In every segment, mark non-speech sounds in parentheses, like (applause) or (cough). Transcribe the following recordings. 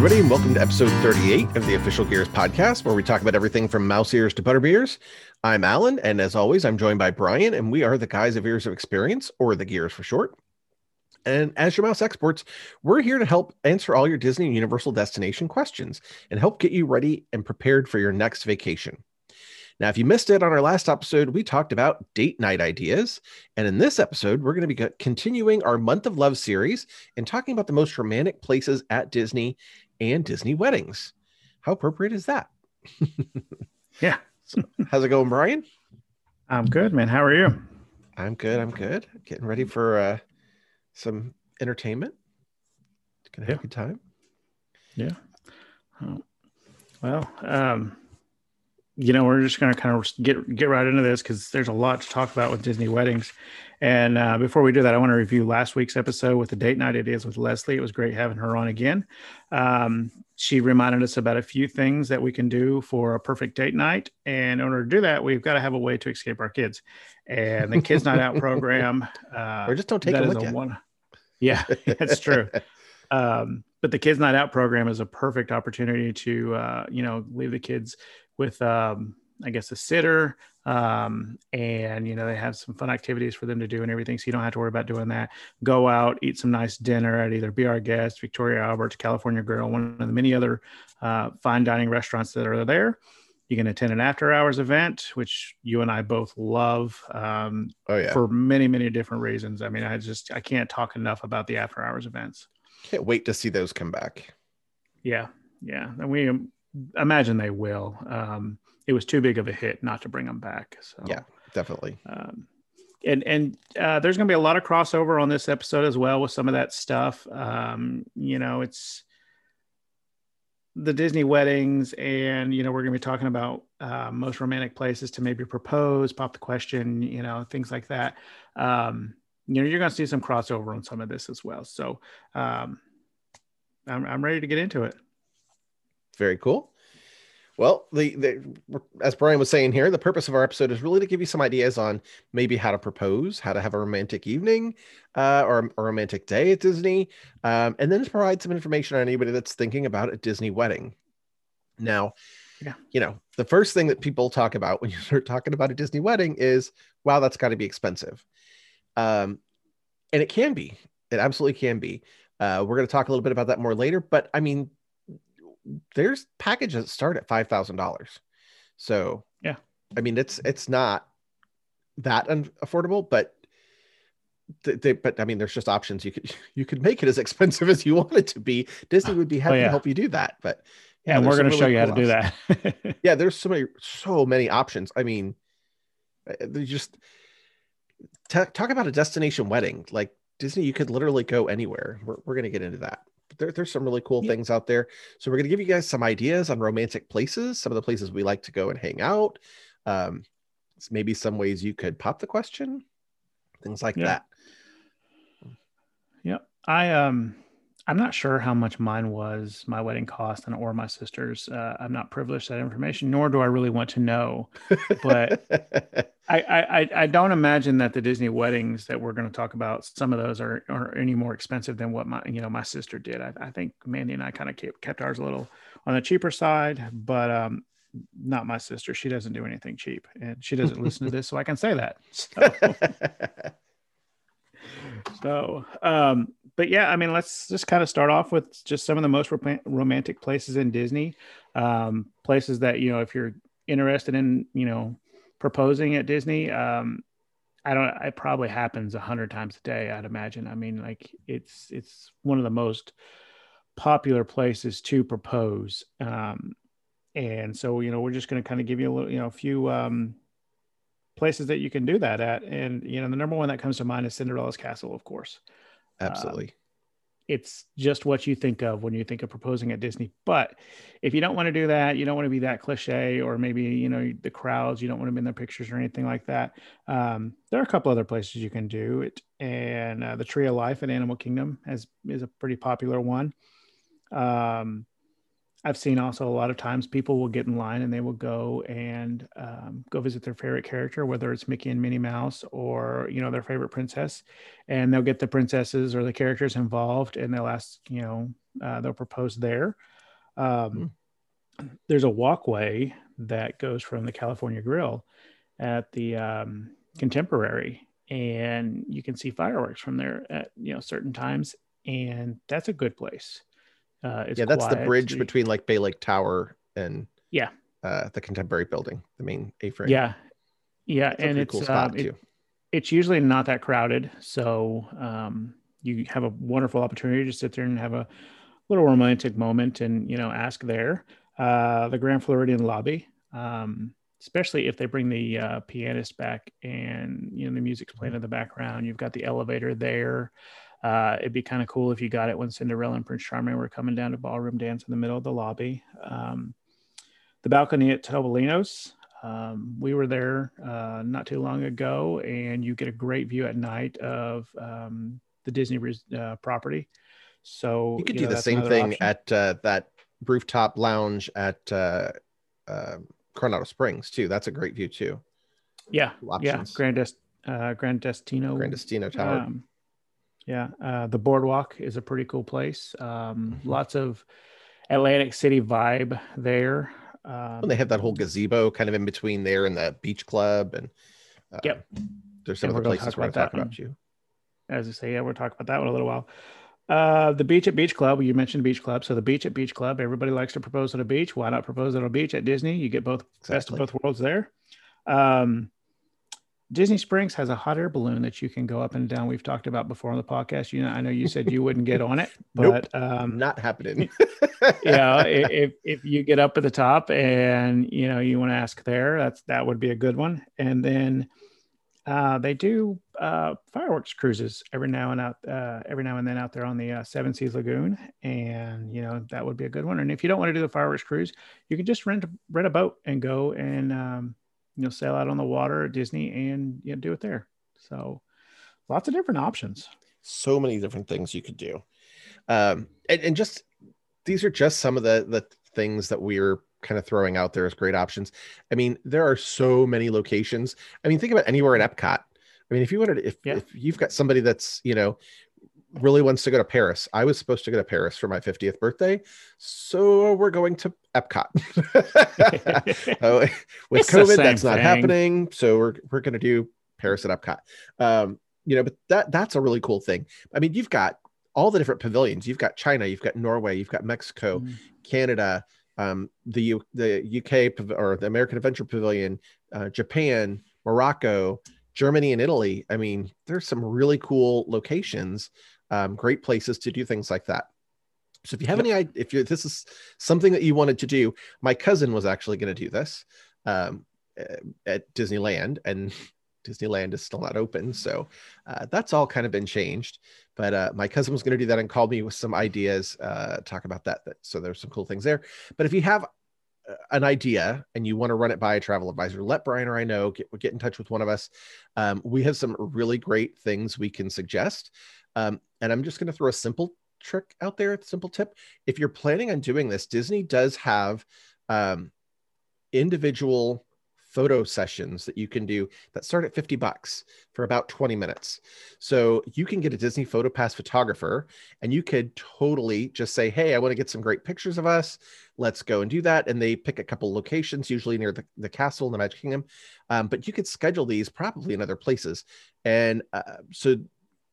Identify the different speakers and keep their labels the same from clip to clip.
Speaker 1: everybody, and welcome to episode 38 of the Official Gears podcast, where we talk about everything from mouse ears to butter beers. I'm Alan, and as always, I'm joined by Brian, and we are the guys of Ears of Experience, or the Gears for short. And as your mouse experts, we're here to help answer all your Disney and Universal destination questions and help get you ready and prepared for your next vacation. Now, if you missed it on our last episode, we talked about date night ideas. And in this episode, we're going to be continuing our Month of Love series and talking about the most romantic places at Disney and Disney weddings. How appropriate is that? (laughs)
Speaker 2: yeah.
Speaker 1: So, how's it going, Brian?
Speaker 2: I'm good, man. How are you?
Speaker 1: I'm good. I'm good. Getting ready for uh, some entertainment. Gonna have yeah. a good time.
Speaker 2: Yeah. Oh. Well, um, you know, we're just going to kind of get get right into this because there's a lot to talk about with Disney weddings. And uh, before we do that, I want to review last week's episode with the date night ideas with Leslie. It was great having her on again. Um, she reminded us about a few things that we can do for a perfect date night. And in order to do that, we've got to have a way to escape our kids. And the Kids Night Out program, (laughs)
Speaker 1: uh, or just don't take them with you. One,
Speaker 2: yeah, (laughs) that's true. Um, but the Kids Night Out program is a perfect opportunity to, uh, you know, leave the kids with um, I guess a sitter, um, and you know they have some fun activities for them to do and everything. So you don't have to worry about doing that. Go out, eat some nice dinner at either Be Our Guest, Victoria Albert's, California Grill, one of the many other uh, fine dining restaurants that are there. You can attend an after hours event, which you and I both love. Um, oh yeah, for many many different reasons. I mean, I just I can't talk enough about the after hours events.
Speaker 1: Can't wait to see those come back.
Speaker 2: Yeah, yeah, and we imagine they will. Um, it was too big of a hit not to bring them back. So
Speaker 1: yeah, definitely. Um,
Speaker 2: and and uh, there's going to be a lot of crossover on this episode as well with some of that stuff. Um, you know, it's the Disney weddings, and you know we're going to be talking about uh, most romantic places to maybe propose, pop the question, you know, things like that. Um, you know, you're going to see some crossover on some of this as well. So um, I'm, I'm ready to get into it.
Speaker 1: Very cool. Well, the, the as Brian was saying here, the purpose of our episode is really to give you some ideas on maybe how to propose, how to have a romantic evening, uh, or a romantic day at Disney, um, and then to provide some information on anybody that's thinking about a Disney wedding. Now, yeah. you know, the first thing that people talk about when (laughs) you start talking about a Disney wedding is, wow, that's got to be expensive. Um, and it can be. It absolutely can be. Uh, we're going to talk a little bit about that more later. But I mean, there's packages that start at five thousand dollars. So
Speaker 2: yeah,
Speaker 1: I mean it's it's not that unaffordable, but they, but I mean, there's just options. You could (laughs) you could make it as expensive as you want it to be. Disney would be happy oh, yeah. to help you do that. But
Speaker 2: yeah, and we're going to show you how to do that. (laughs)
Speaker 1: yeah, there's so many so many options. I mean, uh, they just t- talk about a destination wedding. Like Disney, you could literally go anywhere. We're we're going to get into that there, there's some really cool yeah. things out there. So we're going to give you guys some ideas on romantic places, some of the places we like to go and hang out. Um, maybe some ways you could pop the question, things like yeah. that.
Speaker 2: Yep. I um I'm not sure how much mine was, my wedding cost, and or my sister's. Uh, I'm not privileged to that information, nor do I really want to know. But (laughs) I, I, I don't imagine that the Disney weddings that we're going to talk about, some of those are, are any more expensive than what my you know my sister did. I, I think Mandy and I kind of kept, kept ours a little on the cheaper side, but um, not my sister. She doesn't do anything cheap, and she doesn't listen to this, so I can say that. (laughs) So, so um, but yeah, I mean, let's just kind of start off with just some of the most romantic places in Disney, um, places that you know, if you're interested in, you know, proposing at Disney, um, I don't. It probably happens a hundred times a day. I'd imagine. I mean, like it's it's one of the most popular places to propose. Um, and so you know, we're just going to kind of give you a little, you know, a few um, places that you can do that at. And you know, the number one that comes to mind is Cinderella's Castle, of course.
Speaker 1: Absolutely.
Speaker 2: It's just what you think of when you think of proposing at Disney. But if you don't want to do that, you don't want to be that cliche, or maybe you know the crowds, you don't want to be in their pictures or anything like that. Um, there are a couple other places you can do it, and uh, the Tree of Life at Animal Kingdom has is a pretty popular one. Um, I've seen also a lot of times people will get in line and they will go and um, go visit their favorite character, whether it's Mickey and Minnie Mouse or you know their favorite princess, and they'll get the princesses or the characters involved and they'll ask you know uh, they'll propose there. Um, mm. There's a walkway that goes from the California Grill at the um, Contemporary, and you can see fireworks from there at you know certain times, and that's a good place.
Speaker 1: Uh, yeah, that's quiet. the bridge between like Bay Lake Tower and
Speaker 2: yeah,
Speaker 1: uh, the Contemporary Building, the main A-frame.
Speaker 2: Yeah, yeah, and it's cool um, it, it's usually not that crowded, so um, you have a wonderful opportunity to sit there and have a little romantic moment and you know ask there. Uh, the Grand Floridian lobby, um, especially if they bring the uh, pianist back and you know the music's playing in the background. You've got the elevator there. Uh, it'd be kind of cool if you got it when Cinderella and Prince Charming were coming down to ballroom dance in the middle of the lobby. Um, the balcony at Topolino's. Um, we were there uh, not too long ago, and you get a great view at night of um, the Disney uh, property. So
Speaker 1: you could you do the same thing option. at uh, that rooftop lounge at uh, uh, Coronado Springs too. That's a great view too.
Speaker 2: Yeah, yeah, Grand Est- uh, Grand Destino,
Speaker 1: Tower.
Speaker 2: Um, yeah, uh, the boardwalk is a pretty cool place. Um, mm-hmm. Lots of Atlantic City vibe there.
Speaker 1: Um, and they have that whole gazebo kind of in between there and the beach club, and
Speaker 2: uh, yep,
Speaker 1: there's some and other places where I talk about you
Speaker 2: as I say, yeah, we'll talk about that one a little while. Uh, the beach at Beach Club. You mentioned Beach Club, so the beach at Beach Club. Everybody likes to propose at a beach. Why not propose at a beach at Disney? You get both exactly. best of both worlds there. Um, Disney Springs has a hot air balloon that you can go up and down. We've talked about before on the podcast. You know, I know you said you wouldn't get on it, (laughs) but
Speaker 1: nope, um, not happening.
Speaker 2: yeah, if if you get up at the top and you know you want to ask there, that's that would be a good one. And then uh, they do uh, fireworks cruises every now and out, uh, every now and then out there on the uh, Seven Seas Lagoon, and you know that would be a good one. And if you don't want to do the fireworks cruise, you can just rent rent a boat and go and um, you know sail out on the water at Disney and you know, do it there. So lots of different options.
Speaker 1: So many different things you could do, um, and, and just these are just some of the the things that we're kind of throwing out there as great options. I mean, there are so many locations. I mean, think about anywhere in Epcot. I mean, if you wanted, if, yeah. if you've got somebody that's, you know, really wants to go to Paris. I was supposed to go to Paris for my 50th birthday. So we're going to Epcot. uh, (laughs) (laughs) with it's COVID, that's not happening. So we're, we're going to do Paris at Epcot. Um, you know, but that that's a really cool thing. I mean, you've got all the different pavilions. You've got China, you've got Norway, you've got Mexico, mm. Canada, um, the U, the UK or the American Adventure Pavilion, uh, Japan, Morocco, Germany, and Italy. I mean, there's some really cool locations, um, great places to do things like that. So if you have yep. any, if you this is something that you wanted to do, my cousin was actually going to do this um, at Disneyland, and (laughs) Disneyland is still not open, so uh, that's all kind of been changed. But uh, my cousin was going to do that and called me with some ideas, uh, talk about that. So there's some cool things there. But if you have uh, an idea and you want to run it by a travel advisor, let Brian or I know. Get get in touch with one of us. Um, we have some really great things we can suggest. Um, and I'm just going to throw a simple trick out there, a simple tip. If you're planning on doing this, Disney does have um, individual photo sessions that you can do that start at 50 bucks for about 20 minutes. So you can get a Disney Photo Pass photographer and you could totally just say, Hey, I want to get some great pictures of us. Let's go and do that. And they pick a couple locations, usually near the, the castle in the Magic Kingdom. Um, but you could schedule these probably in other places. And uh, so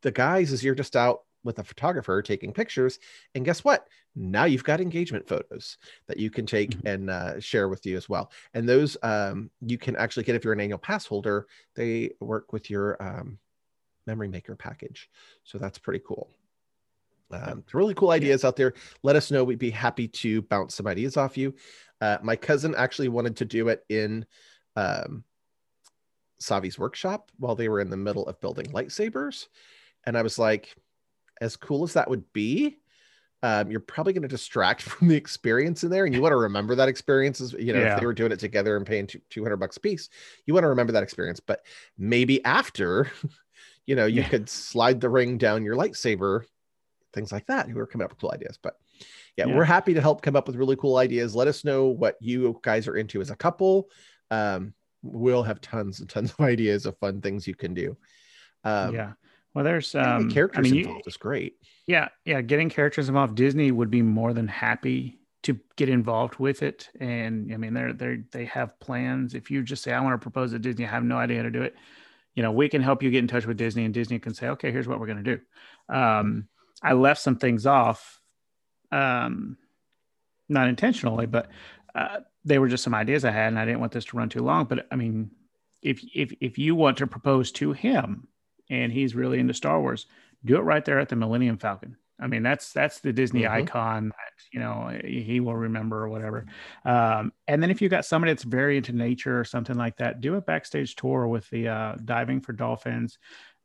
Speaker 1: the guys, as you're just out with a photographer taking pictures. And guess what? Now you've got engagement photos that you can take mm-hmm. and uh, share with you as well. And those um, you can actually get if you're an annual pass holder. They work with your um, memory maker package. So that's pretty cool. Um, really cool ideas out there. Let us know. We'd be happy to bounce some ideas off you. Uh, my cousin actually wanted to do it in um, Savi's workshop while they were in the middle of building lightsabers. And I was like, as cool as that would be, um, you're probably going to distract (laughs) from the experience in there, and you want to remember that experience. As you know, yeah. if they were doing it together and paying two hundred bucks a piece, you want to remember that experience. But maybe after, (laughs) you know, you yeah. could slide the ring down your lightsaber, things like that. Who are coming up with cool ideas, but yeah, yeah, we're happy to help come up with really cool ideas. Let us know what you guys are into as a couple. Um, we'll have tons and tons of (laughs) ideas of fun things you can do.
Speaker 2: Um, yeah Well, there's um,
Speaker 1: characters
Speaker 2: I mean, you-
Speaker 1: involved is great.
Speaker 2: yeah, yeah, getting characters involved. Disney would be more than happy to get involved with it. And I mean, they're they they have plans. If you just say, "I want to propose to Disney," I have no idea how to do it. You know, we can help you get in touch with Disney, and Disney can say, "Okay, here's what we're going to do." Um, I left some things off, um, not intentionally, but uh, they were just some ideas I had, and I didn't want this to run too long. But I mean, if if if you want to propose to him, and he's really into Star Wars, do it right there at the Millennium Falcon. I mean, that's that's the Disney
Speaker 1: Mhm.
Speaker 2: icon that you know he will remember or whatever. Um, and then if you got somebody that's very into nature or something like that, do a backstage tour with the uh, diving for dolphins,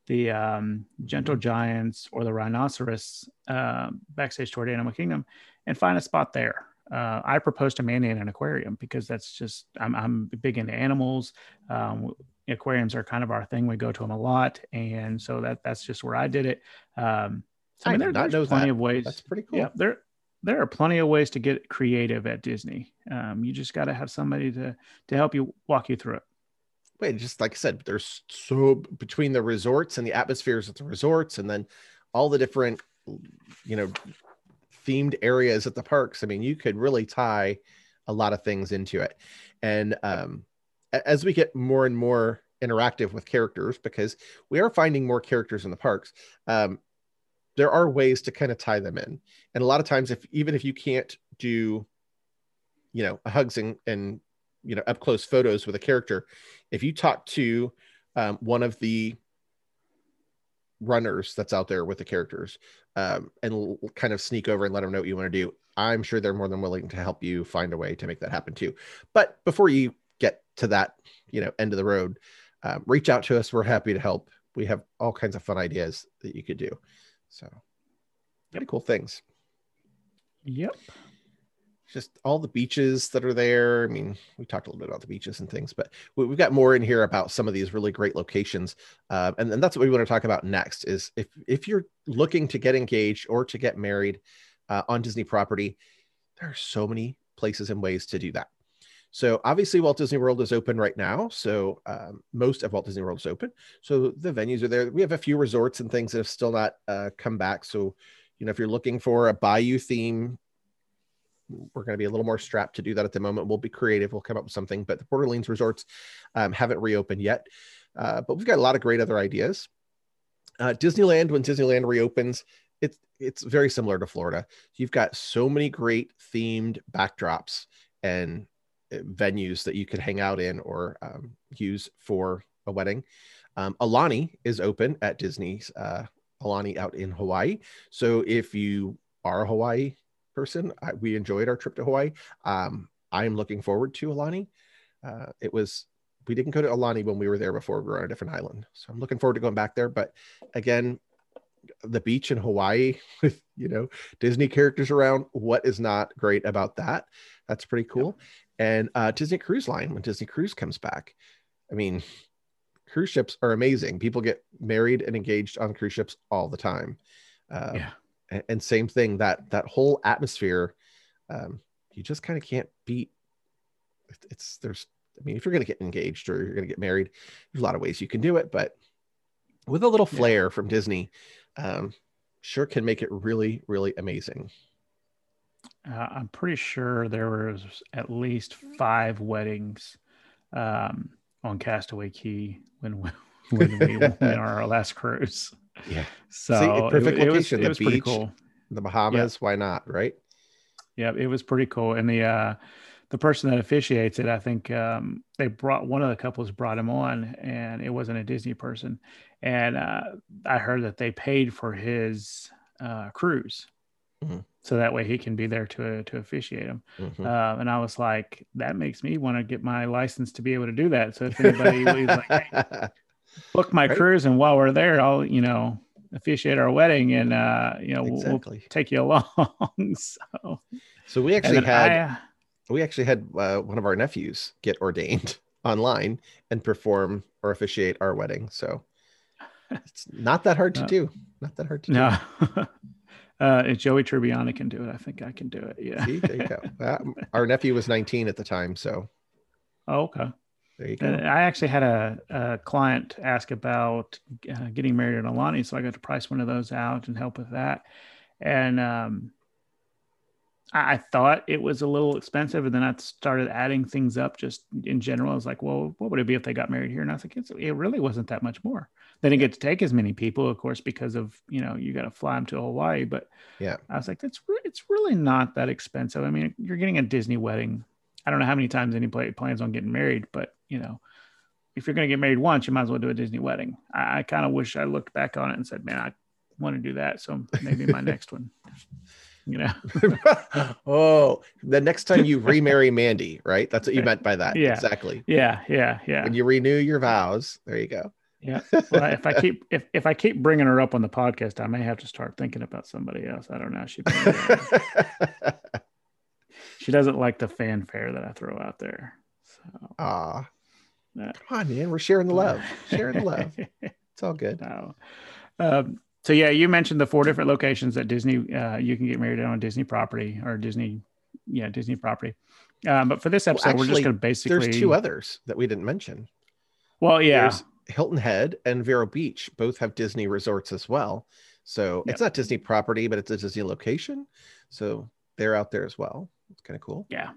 Speaker 2: the um, gentle giants, or the rhinoceros uh, backstage tour to Animal Kingdom, and find a spot there. Uh, I proposed to Mandy in an aquarium because that's just I'm I'm big into animals. Um, aquariums are kind of our thing. We go to them a lot, and so that that's just where I did it. Um, so,
Speaker 1: I
Speaker 2: mean, there, there's plenty of ways.
Speaker 1: That's pretty cool.
Speaker 2: Yeah, there there are plenty of ways to get creative at Disney. Um, you just got to have somebody to to help you walk you through it.
Speaker 1: Wait, just like I said, there's so between the resorts and the atmospheres at the resorts, and then all the different, you know, themed areas at the parks. I mean, you could really tie a lot of things into it. And um, as we get more and more interactive with characters, because we are finding more characters in the parks, um, there are ways to kind of tie them in. And a lot of times, if even if you can't do, you know, hugs and, and you know up close photos with a character, if you talk to um, one of the runners that's out there with the characters um, and kind of sneak over and let them know what you want to do, I'm sure they're more than willing to help you find a way to make that happen too. But before you to that, you know, end of the road, um, reach out to us. We're happy to help. We have all kinds of fun ideas that you could do. So, pretty cool things.
Speaker 2: Yep.
Speaker 1: Just all the beaches that are there. I mean, we talked a little bit about the beaches and things, but we- we've got more in here about some of these really great locations. Uh, and, and that's what we want to talk about next. Is if if you're looking to get engaged or to get married uh, on Disney property, there are so many places and ways to do that. So obviously, Walt Disney World is open right now. So um, most of Walt Disney World is open. So the venues are there. We have a few resorts and things that have still not uh, come back. So you know, if you're looking for a Bayou theme, we're going to be a little more strapped to do that at the moment. We'll be creative. We'll come up with something. But the Port Orleans resorts um, haven't reopened yet. Uh, but we've got a lot of great other ideas. Uh, Disneyland, when Disneyland reopens, it's it's very similar to Florida. You've got so many great themed backdrops and venues that you could hang out in or um, use for a wedding. Um, Aulani is open at Disney's uh, Aulani out in Hawaii. So if you are a Hawaii person, I, we enjoyed our trip to Hawaii. Um, I am looking forward to Aulani. Uh, it was we didn't go to Aulani when we were there before. We were on a different island, so I'm looking forward to going back there. But again, the beach in Hawaii (laughs) with you know Disney characters around. What is not great about that? That's pretty cool. And uh, Disney Cruise Line when Disney Cruise comes back. I mean, cruise ships are amazing. People get married and engaged on cruise ships all the time. Uh,
Speaker 2: Yeah.
Speaker 1: and, and same thing that that whole atmosphere, um, you just kind of can't beat. It's- there's. I mean, if you're going to get engaged or you're going to get married, there's a lot of ways you can do it, but with a little
Speaker 2: Yeah.
Speaker 1: flair from Disney, um, sure can make it really, really amazing.
Speaker 2: Uh, I'm pretty sure there was at least five weddings um, on Castaway Cay when (laughs) we, when we went on our last cruise.
Speaker 1: Yeah.
Speaker 2: So
Speaker 1: perfect
Speaker 2: it, it was,
Speaker 1: location,
Speaker 2: it was pretty
Speaker 1: beach.
Speaker 2: cool.
Speaker 1: The Bahamas, why not? Right?
Speaker 2: Yeah, it was pretty cool. And the uh, the person that officiates it, I think um, they brought one of the couples brought him on, and it wasn't a Disney person. And uh, I heard that they paid for his uh, cruise,
Speaker 1: Mhm.
Speaker 2: so that way he can be there to to officiate him.
Speaker 1: Mhm.
Speaker 2: Uh, and I was like, that makes me want to get my license to be able to do that. So if anybody (laughs) like, hey, book my
Speaker 1: Right.
Speaker 2: cruise, and while we're there, I'll you know officiate our wedding, and uh, you know we'll, we'll take you along. (laughs) so
Speaker 1: So we actually had
Speaker 2: I, uh,
Speaker 1: we actually had uh, one of our nephews get ordained (laughs) online and perform or officiate our wedding. So it's not that hard to
Speaker 2: Uh,
Speaker 1: do. Not that hard to
Speaker 2: No. Uh, if Joey Tribbiani can do it, I think I can do it. Yeah.
Speaker 1: See, there you go. (laughs) Uh, our nephew was 19 at the time, so
Speaker 2: Oh, okay.
Speaker 1: There you go.
Speaker 2: And I actually had a, a client ask about uh, getting married in Aulani, so I got to price one of those out and help with that. And um, I, I thought it was a little expensive, and then I started adding things up just in general. I was like, "Well, what would it be if they got married here?" And I was like, it's, "It really wasn't that much more." They didn't get to take as many people, of course, because of you know you got to fly them to Hawaii. But
Speaker 1: Yeah.
Speaker 2: I was like, "That's re- it's really not that expensive." I mean, you're getting a Disney wedding. I don't know how many times any plans on getting married, but you know, if you're going to get married once, you might as well do a Disney wedding. I, I kind of wish I looked back on it and said, "Man, I want to do that." So maybe my next one. (laughs) You know, (laughs)
Speaker 1: oh, the next time you remarry Mandy, right? That's what you meant by that.
Speaker 2: Yeah.
Speaker 1: Exactly.
Speaker 2: yeah, yeah, yeah.
Speaker 1: When you renew your vows, there you go.
Speaker 2: Yeah. Well, if I keep if, if I keep bringing her up on the podcast, I may have to start thinking about somebody else. I don't know. She (laughs) she doesn't like the fanfare that I throw out there. So
Speaker 1: Ah,
Speaker 2: uh,
Speaker 1: come on, man. We're sharing the love. (laughs) Sharing the love. It's all good.
Speaker 2: no. Um, so yeah, you mentioned the four different locations that Disney uh, you can get married on a Disney property or Disney, yeah, Disney property. Um, but for this episode, we're just going to basically.
Speaker 1: There's two others that we didn't mention.
Speaker 2: Well, yeah,
Speaker 1: There's Hilton Head and Vero Beach both have Disney resorts as well. So it's not Disney property, but it's a Disney location. So they're out there as well. It's kind of cool.
Speaker 2: Yeah.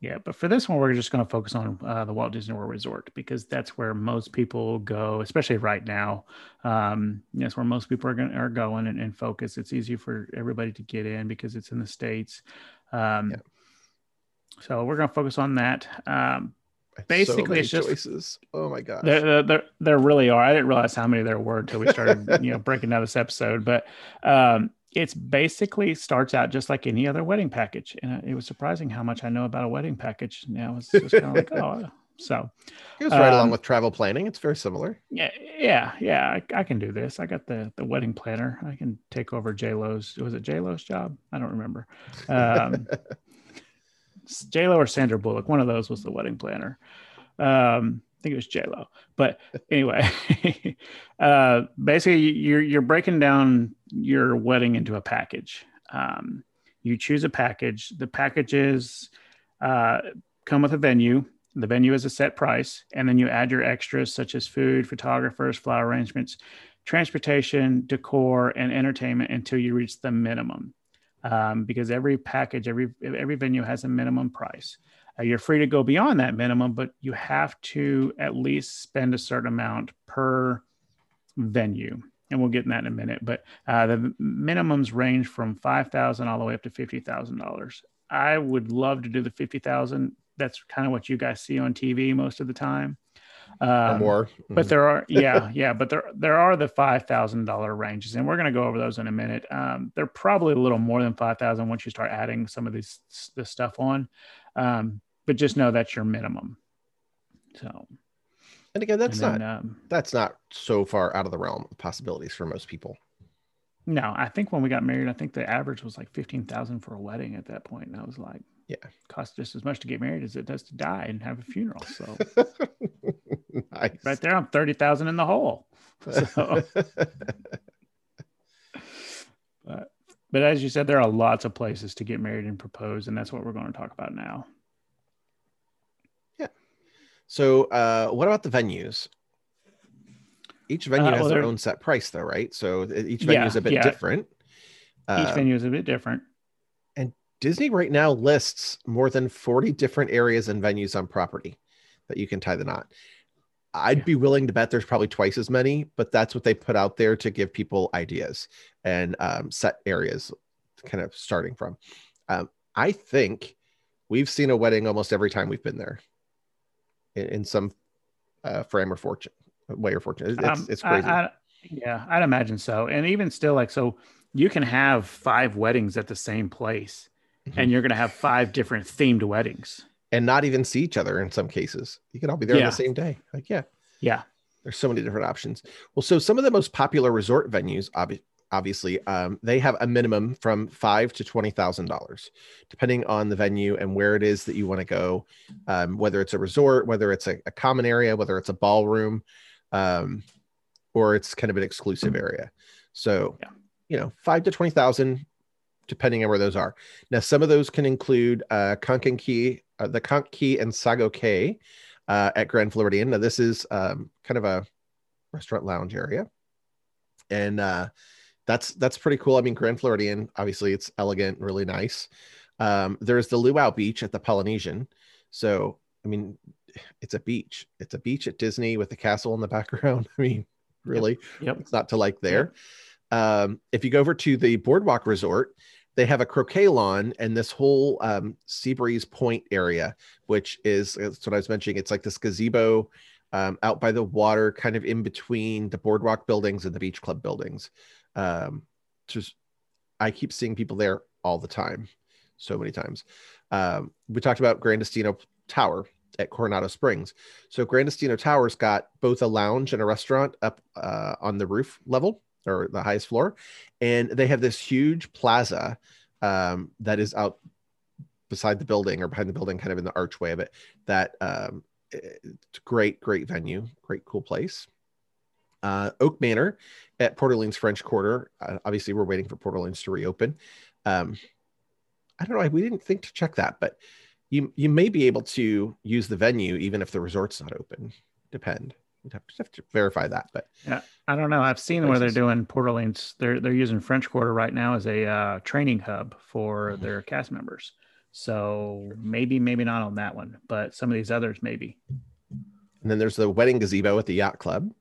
Speaker 2: Yeah. But for this one, we're just going to focus on uh, the Walt Disney World Resort because that's where most people go, especially right now. Um, that's where most people are, going, are going and, and focus. It's easy for everybody to get in because it's in the States. Um. So we're going to focus on that. Um, Basically,
Speaker 1: many
Speaker 2: it's just-
Speaker 1: choices. Oh my god,
Speaker 2: there, there, there, really are. I didn't realize how many there were until we started, you know, breaking down this episode. But um, it's basically starts out just like any other wedding package, and it was surprising how much I know about a wedding package. Now it's just kind of like, oh, (laughs) so
Speaker 1: It goes right along
Speaker 2: um,
Speaker 1: with travel planning. It's very similar.
Speaker 2: yeah, yeah, yeah. I, I can do this. I got the the wedding planner. I can take over J Lo's. Was it J Lo's job? I don't remember. Um, (laughs) J Lo or Sandra Bullock. One of those was the wedding planner. Um, I think it was J Lo. But anyway, (laughs) uh, basically, you're you're breaking down your wedding into a package. Um, you choose a package. The packages uh, come with a venue. The venue is a set price, and then you add your extras such as food, photographers, flower arrangements, transportation, decor, and entertainment until you reach the minimum. Um, because every package, every every venue has a minimum price. Uh, you're free to go beyond that minimum, but you have to at least spend a certain amount per venue. And we'll get in that in a minute. But uh, the minimums range from five thousand all the way up to fifty thousand dollars. I would love to do the fifty thousand. That's kind of what you guys see on TV most of the time.
Speaker 1: Or
Speaker 2: Um,
Speaker 1: more.
Speaker 2: but there are (laughs) yeah yeah but there there are the five thousand dollar ranges and we're going to go over those in a minute um, they're probably a little more than five thousand once you start adding some of these this stuff on um, but just know that's your minimum so
Speaker 1: and again, that's
Speaker 2: and
Speaker 1: not
Speaker 2: then, um,
Speaker 1: that's not so far out of the realm of possibilities for most people.
Speaker 2: no i think when we got married i think the average was like 15000 for a wedding at that point and i was like
Speaker 1: Yeah.
Speaker 2: costs just as much to get married as it does to die and have a funeral so (laughs) (laughs)
Speaker 1: nice.
Speaker 2: right there i'm 30000 in the hole (laughs) so But, but as you said, there are lots of places to get married and propose, and that's what we're going to talk about now. Yeah.
Speaker 1: So, uh, what about the venues? Each venue
Speaker 2: Uh,
Speaker 1: has
Speaker 2: well,
Speaker 1: their own set price, though, right? So each venue
Speaker 2: Yeah,
Speaker 1: is a bit
Speaker 2: yeah.
Speaker 1: different.
Speaker 2: Each
Speaker 1: Uh,
Speaker 2: venue is a bit different.
Speaker 1: And Disney right now lists more than 40 different areas and venues on property that you can tie the knot. I'd
Speaker 2: Yeah.
Speaker 1: be willing to bet there's probably twice as many, but that's what they put out there to give people ideas and um, set areas kind of starting from. Um, I think we've seen a wedding almost every time we've been there in, in some uh, frame or fortune, way or fortune. It's,
Speaker 2: Um,
Speaker 1: it's crazy.
Speaker 2: I- yeah, I'd imagine so. And even still, like, so you can have five weddings at the same place,
Speaker 1: Mhm.
Speaker 2: and you're going to have five different themed weddings.
Speaker 1: And not even see each other in some cases. You can all be there on the same day. Like, yeah.
Speaker 2: Yeah.
Speaker 1: there's so many different options. Well, so some of the most popular resort venues, obvi- obviously, um, they have a minimum from five to twenty thousand dollars, depending on the venue and where it is that you want to go. Um, whether it's a resort, whether it's a, a common area, whether it's a ballroom, um, or it's kind of an exclusive area. So,
Speaker 2: Yeah.
Speaker 1: you know, five to twenty thousand, depending on where those are. Now, some of those can include uh, Konkan Key, uh, the Conch Key and Sago Cay. uh, at Grand Floridian. Now, this is um, kind of a restaurant lounge area, and uh, that's that's pretty cool. I mean, Grand Floridian, obviously, it's elegant, really nice. Um, there's the Luau Beach at the Polynesian. So, I mean, it's a beach. It's a beach at Disney with the castle in the (laughs) background. I mean, really,
Speaker 2: Yep. Yep.
Speaker 1: it's not to like there. Um, if you go over to the Boardwalk Resort, they have a croquet lawn and this whole um, Seabreeze Point area, which is that's what I was mentioning. It's like this gazebo um, out by the water, kind of in between the Boardwalk buildings and the Beach Club buildings. Um, just I keep seeing people there all the time, so many times. Um, we talked about Grand Destino Tower at Coronado Springs. So Grand Destino Tower's got both a lounge and a restaurant up uh, on the roof level or the highest floor, and they have this huge plaza um, that is out beside the building or behind the building, kind of in the archway of it. That um, it's great, great venue, great, cool place. Uh, Oak Manor at Port Orleans French Quarter. Uh, obviously, we're waiting for Port Orleans to reopen. Um, I don't know. We didn't think to check that, but you you may be able to use the venue even if the resort's not open. Depend. You'd have to, have to verify that, but
Speaker 2: Yeah, I don't know. I've seen where they're doing Port Orleans. They're they're using French Quarter right now as a uh, training hub for
Speaker 1: Mhm.
Speaker 2: their cast members. So maybe maybe not on that one, but some of these others maybe.
Speaker 1: And then there's the wedding gazebo at the yacht club.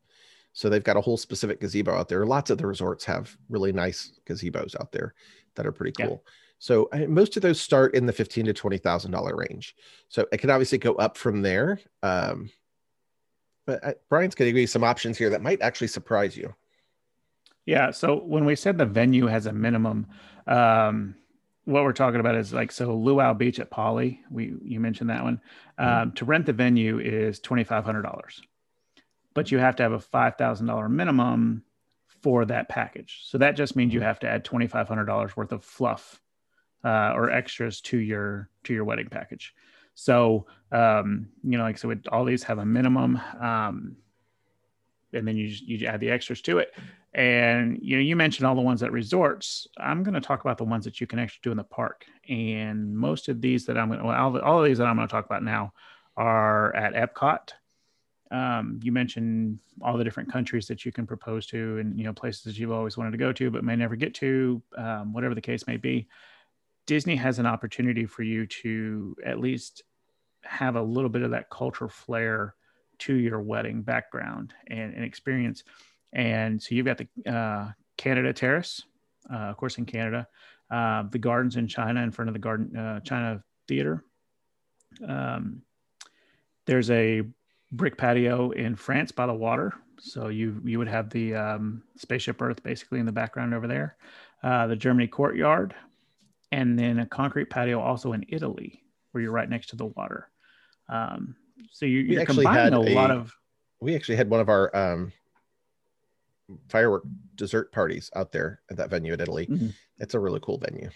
Speaker 1: So they've got a whole specific gazebo out there. Lots of the resorts have really nice gazebos out there that are pretty
Speaker 2: Yeah.
Speaker 1: cool. So I- most of those start in the fifteen to twenty thousand dollar range. So it can obviously go up from there. Um, but I, Brian's going to give you some options here that might actually surprise you.
Speaker 2: Yeah. So when we said the venue has a minimum, um, what we're talking about is like so Luau Beach at Poly. We you mentioned that one. Um, To rent the venue is twenty five hundred dollars, but you have to have a five thousand dollar minimum for that package. So that just means you have to add twenty five hundred dollars worth of fluff uh, or extras to your to your wedding package. So um, you know, like so, it, all these have a minimum, um, and then you you add the extras to it. And you know, you mentioned all the ones at resorts. I'm going to talk about the ones that you can actually do in the park. And most of these that I'm going to, well, all, all of these that I'm going to talk about now are at Epcot. Um, you mentioned all the different countries that you can propose to, and you know, places that you've always wanted to go to but may never get to, um, whatever the case may be. Disney has an opportunity for you to at least have a little bit of that culture flair to your wedding background and, and experience. And so you've got the uh, Canada Terrace, uh, of course, in Canada, uh, the gardens in China in front of the Garden uh, China Theater. Um, there's a brick patio in France by the water, so you you would have the um, spaceship Earth basically in the background over there. Uh, the Germany Courtyard, and then a concrete patio also in Italy, where you're right next to the water. Um, so you, you're,
Speaker 1: actually
Speaker 2: combining
Speaker 1: had
Speaker 2: a lot of
Speaker 1: We actually had one of our um, firework dessert parties out there at that venue in Italy.
Speaker 2: Mhm.
Speaker 1: It's a really cool venue.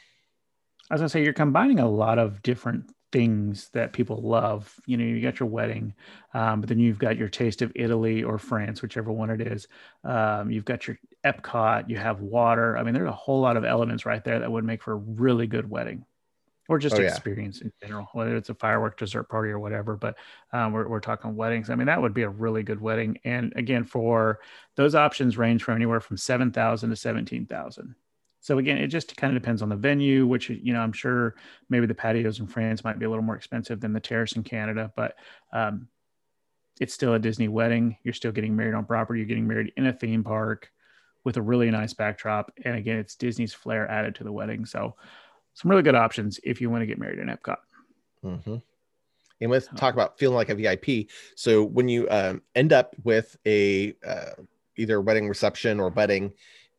Speaker 2: As I say you're combining a lot of different things that people love. You know, you got your wedding, um, but then you've got your taste of Italy or France, whichever one it is. Um, you've got your Epcot. You have water. I mean, there's a whole lot of elements right there that would make for a really good wedding, or just
Speaker 1: Oh, yeah.
Speaker 2: experience in general, whether it's a firework dessert party or whatever. But um, we're we're talking weddings. I mean, that would be a really good wedding. And again, for those options range from anywhere from seven thousand to seventeen thousand. So again, it just kind of depends on the venue, which you know I'm sure maybe the patios in France might be a little more expensive than the terrace in Canada, but um, it's still a Disney wedding. You're still getting married on property. You're getting married in a theme park with a really nice backdrop, and again, it's Disney's flair added to the wedding. So some really good options if you want to get married in Epcot.
Speaker 1: hmm And let's talk about feeling like a VIP. So when you um, end up with a uh, either wedding reception or wedding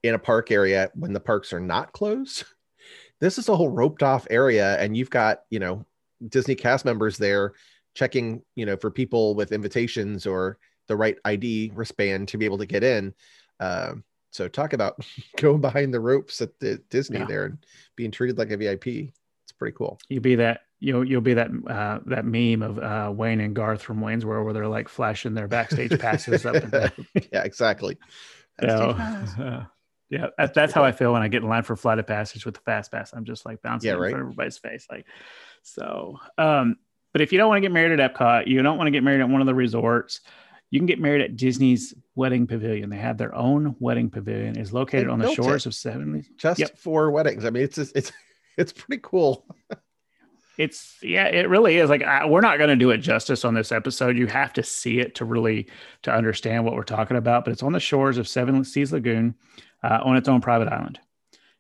Speaker 1: in a park area when the parks are not closed, (laughs) this is a whole roped off area, and you've got you know Disney cast members there checking you know for people with invitations or the right ID wristband to be able to get in. Um, so talk about (laughs) going behind the ropes at the Disney
Speaker 2: Yeah.
Speaker 1: there and being treated like a VIP. It's pretty cool.
Speaker 2: You'll be that you'll you'll be that uh, that meme of uh, Wayne and Garth from Wayne's World where they're like flashing their backstage passes up. And down. (laughs)
Speaker 1: yeah, exactly.
Speaker 2: So,
Speaker 1: Backstage
Speaker 2: uh, yeah, that, that's how I feel when I get in line for flight of passage with the fast pass. I'm just like bouncing
Speaker 1: Yeah,
Speaker 2: in front of everybody's face. Like, so, um, But if you don't want to get married at Epcot, you don't want to get married at one of the resorts, you can get married at Disney's Wedding Pavilion. They have their own wedding pavilion. It's located
Speaker 1: They
Speaker 2: on the shores of seven.
Speaker 1: Just
Speaker 2: Yep.
Speaker 1: for weddings. I mean, it's just, it's it's pretty cool.
Speaker 2: It's yeah, it really is. Like I, we're not going to do it justice on this episode. You have to see it to really to understand what we're talking about. But it's on the shores of Seven Seas Lagoon, uh, on its own private island.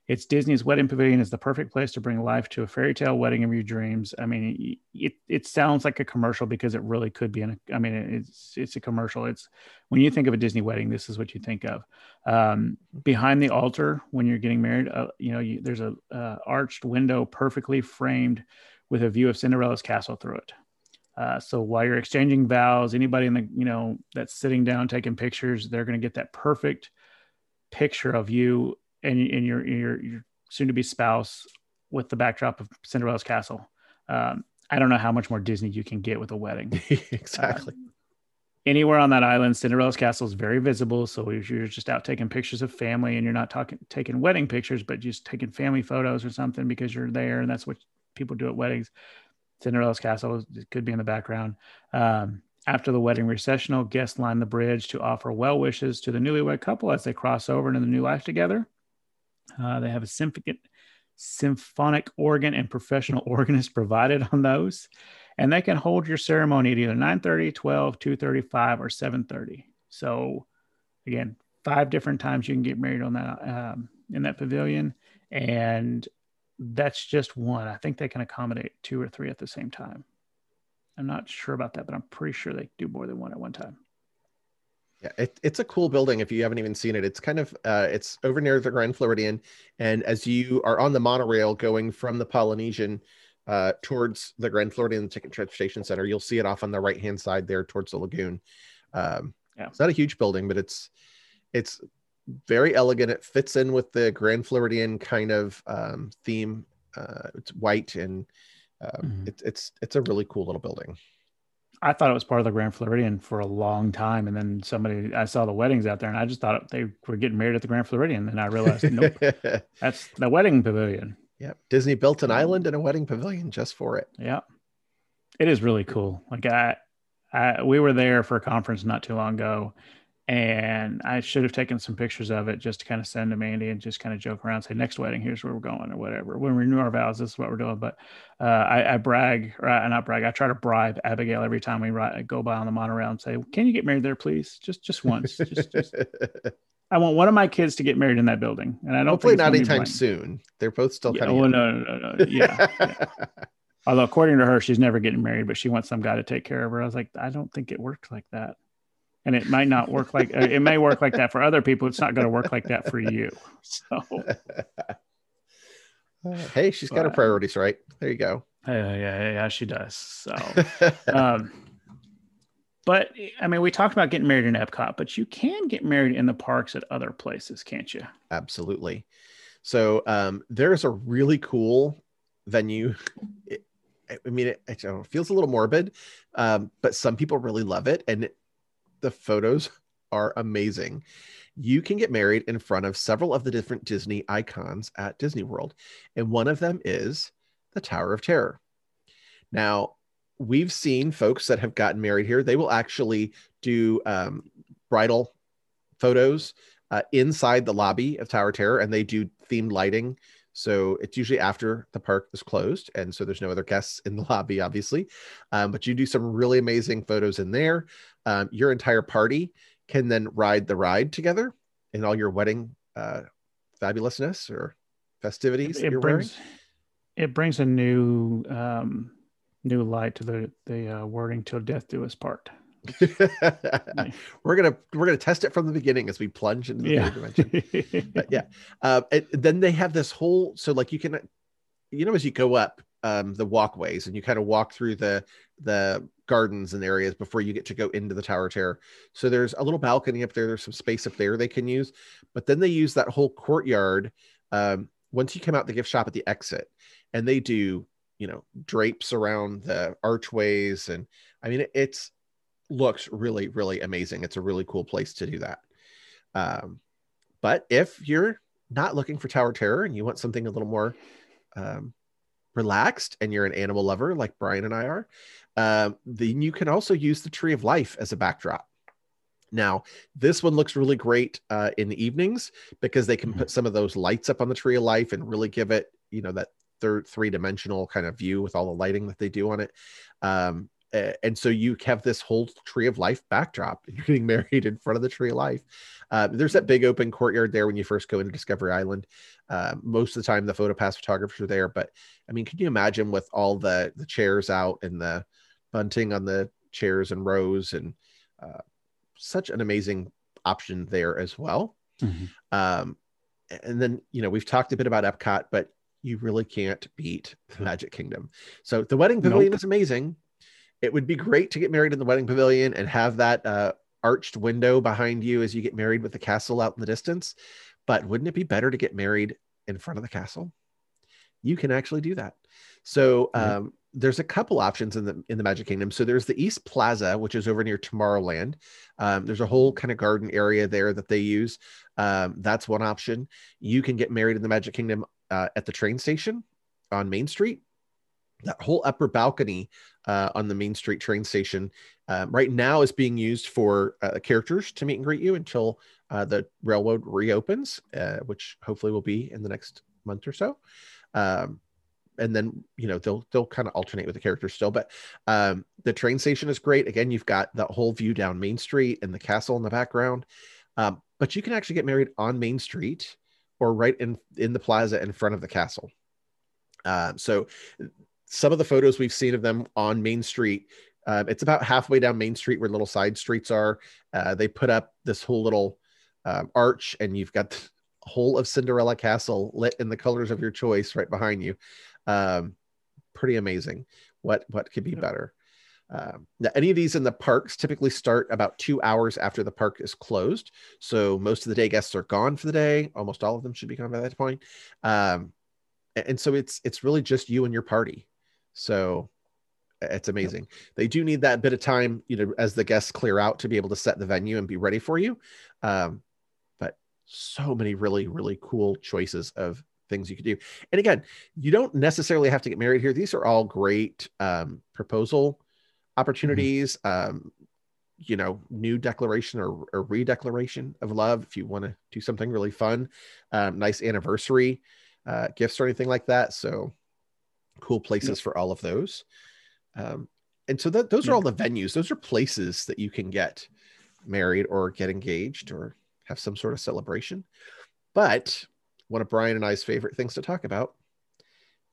Speaker 2: It's Disney's wedding pavilion is the perfect place to bring life to a fairy tale wedding of your dreams. I mean, it it sounds like a commercial because it really could be. An, I mean, it's it's a commercial. It's when you think of a Disney wedding, this is what you think of. Um, behind the altar when you're getting married, uh, you know, you, there's a uh, arched window perfectly framed with a view of Cinderella's castle through it. Uh, so while you're exchanging vows, anybody in the you know that's sitting down taking pictures, they're going to get that perfect picture of you and, and your your your soon-to-be spouse with the backdrop of Cinderella's castle. Um, I don't know how much more Disney you can get with a wedding. (laughs)
Speaker 1: exactly.
Speaker 2: Anywhere on that island, Cinderella's castle is very visible. So if you're just out taking pictures of family and you're not talking taking wedding pictures, but just taking family photos or something because you're there and that's what people do at weddings. Cinderella's castle could be in the background. Um, after the wedding recessional, guests line the bridge to offer well wishes to the newlywed couple as they cross over into the new life together. Uh, they have a symphonic, symphonic organ and professional (laughs) organist provided on those, and they can hold your ceremony at either 9:30, 12, 2:35, or 7:30. So, again, five different times you can get married on that um, in that pavilion, and that's just one. I think they can accommodate two or three at the same time. I'm not sure about that, but I'm pretty sure they do more than one at one time.
Speaker 1: Yeah, it, it's a cool building. If you haven't even seen it, it's kind of uh, it's over near the Grand Floridian, and as you are on the monorail going from the Polynesian uh, towards the Grand Floridian Ticket Transportation Center, you'll see it off on the right hand side there towards the lagoon. Um,
Speaker 2: Yeah.
Speaker 1: it's not a huge building, but it's it's very elegant. It fits in with the Grand Floridian kind of um, theme. Uh, it's white and um,
Speaker 2: Mhm.
Speaker 1: it's it's it's a really cool little building.
Speaker 2: I thought it was part of the Grand Floridian for a long time, and then somebody I saw the weddings out there, and I just thought they were getting married at the Grand Floridian, and I realized nope, (laughs) that's the wedding pavilion.
Speaker 1: Yep. Disney built an island and a wedding pavilion just for it.
Speaker 2: Yeah, it is really cool. Like I, I we were there for a conference not too long ago, and I should have taken some pictures of it just to kind of send to Mandy and just kind of joke around, say next wedding, here's where we're going or whatever. When we renew our vows, this is what we're doing. But uh, I, I brag, or I, not brag, I try to bribe Abigail every time we ride, go by on the monorail and say, "Can you get married there, please? Just just once. just, just (laughs) I want one of my kids to get married in that building, and I don't
Speaker 1: Hopefully
Speaker 2: think
Speaker 1: not anytime soon. They're both still
Speaker 2: Yeah,
Speaker 1: kind of
Speaker 2: well, no, no, no, no. Yeah, yeah. (laughs) Although according to her, she's never getting married, but she wants some guy to take care of her. I was like, I don't think it works like that, and it might not work like uh, it may work like that for other people. It's not going to work like that for you. So, uh, (laughs)
Speaker 1: hey, she's got her priorities right. There you go.
Speaker 2: yeah, yeah, yeah, she does. So, (laughs) um, but I mean, we talked about getting married in Epcot, but you can get married in the parks at other places, can't you?
Speaker 1: Absolutely. So um, there's a really cool venue. It, I mean, it, it feels a little morbid, um, but some people really love it, and the photos are amazing. You can get married in front of several of the different Disney icons at Disney World, and one of them is the Tower of Terror. Now, we've seen folks that have gotten married here. They will actually do um, bridal photos uh, inside the lobby of Tower Terror, and they do themed lighting. So it's usually after the park is closed, and so there's no other guests in the (laughs) lobby, obviously. Um, but you do some really amazing photos in there. Um, your entire party can then ride the ride together in all your wedding uh, fabulousness or festivities
Speaker 2: it
Speaker 1: you're
Speaker 2: brings it brings a new um, new light to the the uh, wording "till death do us part."
Speaker 1: wearing. (laughs) we're gonna we're gonna test it from the beginning as we plunge into the
Speaker 2: Yeah,
Speaker 1: dimension. but yeah (laughs) uh, then they have this whole so like you can you know as you go up um the walkways and you kind of walk through the the gardens and areas before you get to go into the tower terror. So there's a little balcony up there there's some space up there they can use but then they use that whole courtyard um once you come out the gift shop at the exit and they do you know drapes around the archways and i mean it, it's looks really really amazing. It's a really cool place to do that. Um but if you're not looking for tower terror and you want something a little more um, relaxed and you're an animal lover like Brian and I are, uh, then you can also use the Tree of Life as a backdrop. Now, this one looks really great uh, in the evenings because they can mm-hmm. put some of those lights up on the Tree of Life and really give it, you know, that third three dimensional kind of view with all the lighting that they do on it. Um, and so you have this whole tree of life backdrop. (laughs) You're getting married in front of the tree of life. Uh, there's that big open courtyard there when you first go into Discovery Island. Uh, most of the time, the PhotoPass photographers are there. But I mean, can you imagine with all the the chairs out and the bunting on the chairs and rows and uh, such an amazing option there as well. Mm-hmm. Um, and then you know we've talked a bit about Epcot, but you really can't beat the Magic Kingdom. So the wedding pavilion nope. is amazing. It would be great to get married in the wedding pavilion and have that uh, arched window behind you as you get married with the castle out in the distance. But wouldn't it be better to get married in front of the castle? You can actually do that. So um, there's a couple options in the in the Magic Kingdom. So there's the East Plaza, which is over near Tomorrowland. Um, there's a whole kind of garden area there that they use. Um, that's one option. You can get married in the Magic Kingdom uh, at the train station on Main Street. That whole upper balcony uh, on the Main Street train station um, right now is being used for uh, characters to meet and greet you until uh, the railroad reopens, uh, which hopefully will be in the next month or so. Um, and then you know they'll they'll kind of alternate with the characters still but um the train station is great. Again you've got that whole view down main street and the castle in the background. Um, but you can actually get married on main street or right in in the plaza in front of the castle. Um, so some of the photos we've seen of them on main street uh, it's about halfway down main street where little side streets are. Uh, they put up this whole little um, arch and you've got whole of cinderella castle lit in the colors of your choice right behind you um, pretty amazing. What what could be better? Um, now, any of these in the parks typically start about two hours after the park is closed. So most of the day guests are gone for the day. Almost all of them should be gone by that point. Um, and so it's it's really just you and your party. So it's amazing. Yep. They do need that bit of time, you know, as the guests clear out to be able to set the venue and be ready for you. Um, so many really really cool choices of things you could do. And again, you don't necessarily have to get married here. These are all great um, proposal opportunities. Mm-hmm. Um, you know, new declaration or, or redeclaration of love if you want to do something really fun. Um, nice anniversary uh, gifts or anything like that. So cool places for all of those. Um, and so that, those are all the venues. Those are places that you can get married or get engaged or have some sort of celebration. But one of Brian and I's favorite things to talk about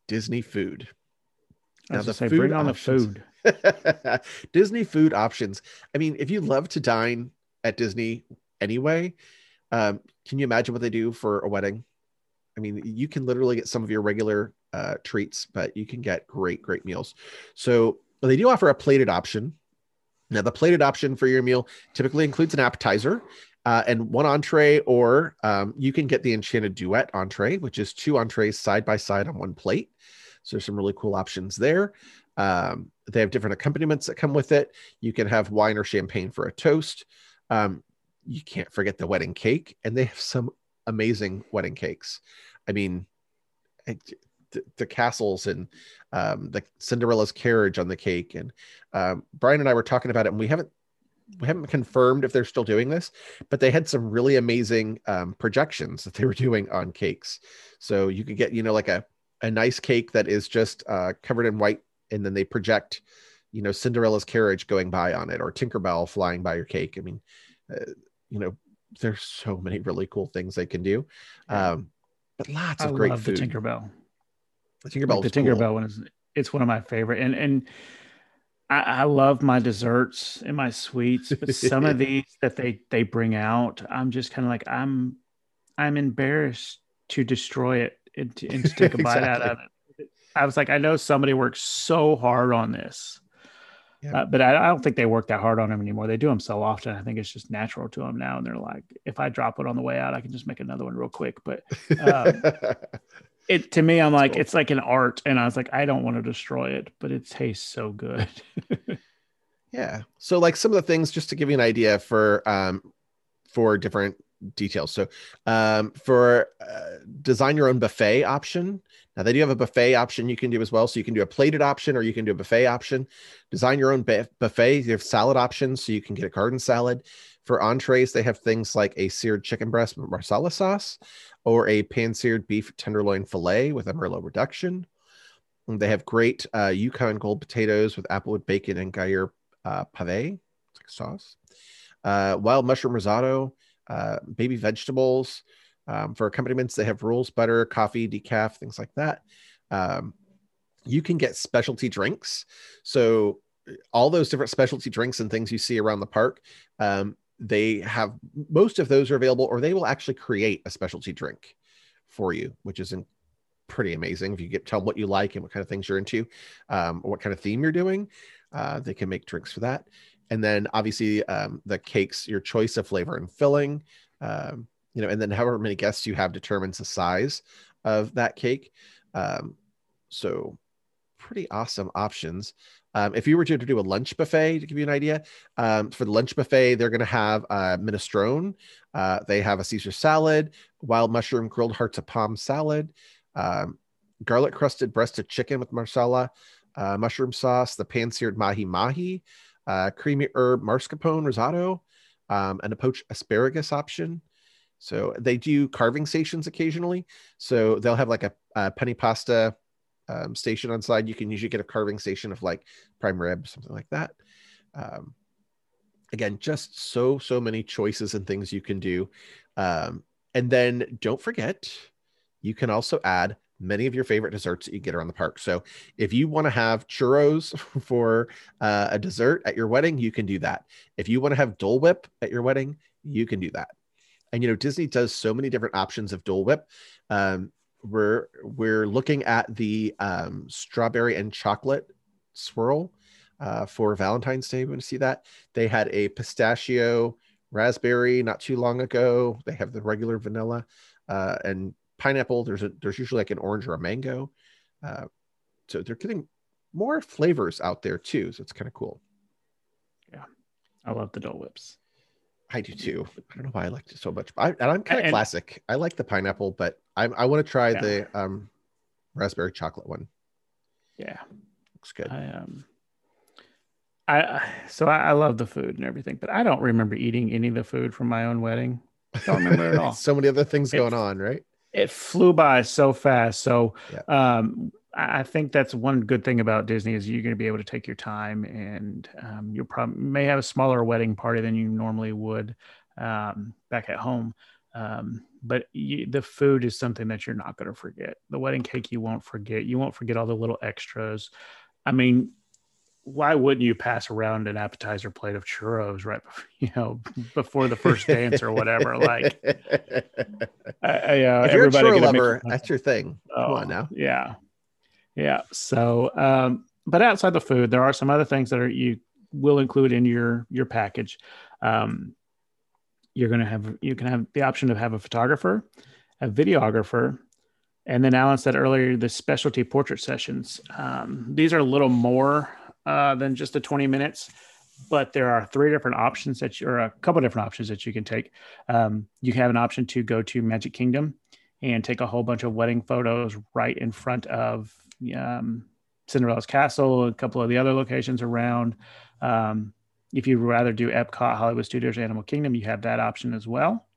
Speaker 1: Disney food.
Speaker 2: Now, the say, food bring on options,
Speaker 1: the food. (laughs) Disney food options. I mean, if you love to dine at Disney anyway, um, can you imagine what they do for a wedding? I mean, you can literally get some of your regular uh, treats, but you can get great, great meals. So they do offer a plated option. Now, the plated option for your meal typically includes an appetizer uh, and one entree, or um, you can get the Enchanted Duet entree, which is two entrees side by side on one plate. So there's some really cool options there. Um, they have different accompaniments that come with it. You can have wine or champagne for a toast. Um, you can't forget the wedding cake, and they have some amazing wedding cakes. I mean, the, the castles and um, the Cinderella's carriage on the cake. And um, Brian and I were talking about it, and we haven't we haven't confirmed if they're still doing this, but they had some really amazing um, projections that they were doing on cakes. So you could get, you know, like a, a nice cake that is just uh, covered in white, and then they project, you know, Cinderella's carriage going by on it or Tinkerbell flying by your cake. I mean, uh, you know, there's so many really cool things they can do. Um, but lots of I great food.
Speaker 2: The Tinkerbell.
Speaker 1: The Tinkerbell.
Speaker 2: Like the Tinkerbell cool. one is it's one of my favorite. And and I, I love my desserts and my sweets, but some of (laughs) these that they they bring out, I'm just kind of like I'm I'm embarrassed to destroy it and to, and to take a (laughs) bite out of it. I was like, I know somebody works so hard on this, yeah. uh, but I, I, don't think they work that hard on them anymore. They do them so often. I think it's just natural to them now. And they're like, if I drop it on the way out, I can just make another one real quick. But um, (laughs) it to me, I'm like, cool. it's like an art, and I was like, I don't want to destroy it, but it tastes so good. (laughs)
Speaker 1: yeah. So like some of the things, just to give you an idea for um for different details. So um, for uh, design your own buffet option, now they do have a buffet option you can do as well. So you can do a plated option or you can do a buffet option. Design your own buffet. You have salad options, so you can get a garden salad. For entrees, they have things like a seared chicken breast with marsala sauce or a pan-seared beef tenderloin fillet with a merlot reduction. And they have great uh, Yukon gold potatoes with applewood bacon and Gruyere uh, pave. Sauce. Uh, wild mushroom risotto, uh, baby vegetables. Um, for accompaniments, they have rolls, butter, coffee, decaf, things like that. Um, you can get specialty drinks. So all those different specialty drinks and things you see around the park, um, they have most of those are available, or they will actually create a specialty drink for you, which is in, pretty amazing. If you get tell them what you like and what kind of things you're into, um, or what kind of theme you're doing, uh, they can make drinks for that. And then obviously um, the cakes, your choice of flavor and filling, um, you know, and then however many guests you have determines the size of that cake. Um, so pretty awesome options. Um, if you were to do a lunch buffet, to give you an idea, um, for the lunch buffet, they're going to have uh, minestrone. Uh, they have a Caesar salad, wild mushroom grilled hearts of palm salad, um, garlic crusted breasted chicken with marsala, uh, mushroom sauce, the pan seared mahi mahi, uh, creamy herb mascarpone risotto, um, and a poached asparagus option. So they do carving stations occasionally. So they'll have like a, a penne pasta um, station on side. You can usually get a carving station of like prime rib, something like that. Um, again, just so so many choices and things you can do. Um, and then don't forget, you can also add many of your favorite desserts that you get around the park. So if you want to have churros (laughs) for uh, a dessert at your wedding, you can do that. If you want to have Dole Whip at your wedding, you can do that. And you know Disney does so many different options of Dole Whip. Um, we're we're looking at the um, strawberry and chocolate swirl uh, for Valentine's Day. Want to see that they had a pistachio raspberry not too long ago. They have the regular vanilla uh, and pineapple. There's a there's usually like an orange or a mango. Uh, so they're getting more flavors out there too. So it's kind of cool.
Speaker 2: Yeah, I love the Dole Whips.
Speaker 1: I do too. I don't know why I liked it so much. I, and I'm kind of classic. I like the pineapple, but I, I want to try yeah. the um, raspberry chocolate one.
Speaker 2: Yeah,
Speaker 1: looks good.
Speaker 2: I um, I so I, I love the food and everything, but I don't remember eating any of the food from my own wedding. I don't remember at (laughs) all.
Speaker 1: so many other things it, going on, right?
Speaker 2: It flew by so fast. So yeah. um, I think that's one good thing about Disney is you're going to be able to take your time, and um, you probably may have a smaller wedding party than you normally would um, back at home. Um, but you, the food is something that you're not going to forget. The wedding cake you won't forget. You won't forget all the little extras. I mean, why wouldn't you pass around an appetizer plate of churros right before, (laughs) you know before the first dance or whatever like (laughs)
Speaker 1: I, I, uh, if you're a churro lover that's your thing oh, come on now
Speaker 2: yeah yeah. So, um, but outside the food, there are some other things that are you will include in your your package. Um, you're going to have you can have the option to have a photographer, a videographer, and then Allen said earlier the specialty portrait sessions. Um, these are a little more uh, than just the 20 minutes, but there are three different options that you, or a couple different options that you can take. Um, you have an option to go to Magic Kingdom and take a whole bunch of wedding photos right in front of um, Cinderella's Castle, a couple of the other locations around. Um, if you'd rather do Epcot, Hollywood Studios, Animal Kingdom, you have that option as well.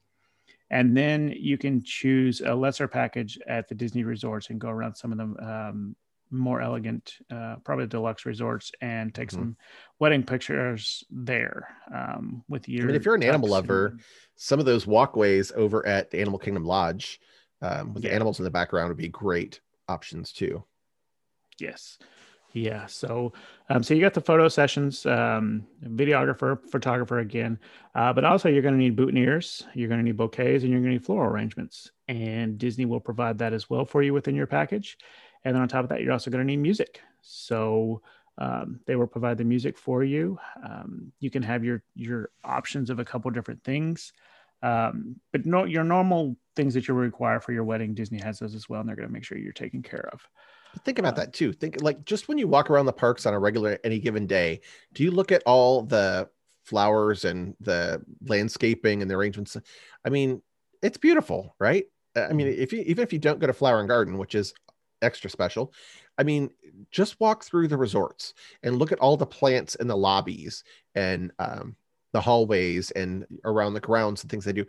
Speaker 2: And then you can choose a lesser package at the Disney resorts and go around some of the um, more elegant, uh, probably deluxe resorts and take mm-hmm. some wedding pictures there um, with you.
Speaker 1: I mean, if you're an animal lover, and... some of those walkways over at the Animal Kingdom Lodge um, with yeah. the animals in the background would be great options too.
Speaker 2: Yes. Yeah. So, um, so you got the photo sessions, um, videographer, photographer again, uh, but also you're going to need boutonnieres, you're going to need bouquets, and you're going to need floral arrangements. And Disney will provide that as well for you within your package. And then on top of that, you're also going to need music. So um, they will provide the music for you. Um, you can have your your options of a couple different things, um, but no, your normal things that you require for your wedding, Disney has those as well, and they're going to make sure you're taken care of.
Speaker 1: But think about uh, that too. Think like just when you walk around the parks on a regular any given day, do you look at all the flowers and the landscaping and the arrangements. I mean, it's beautiful, right? I mean, if you even if you don't go to Flower and Garden, which is extra special, I mean, just walk through the resorts and look at all the plants in the lobbies and um, the hallways and around the grounds and things they do.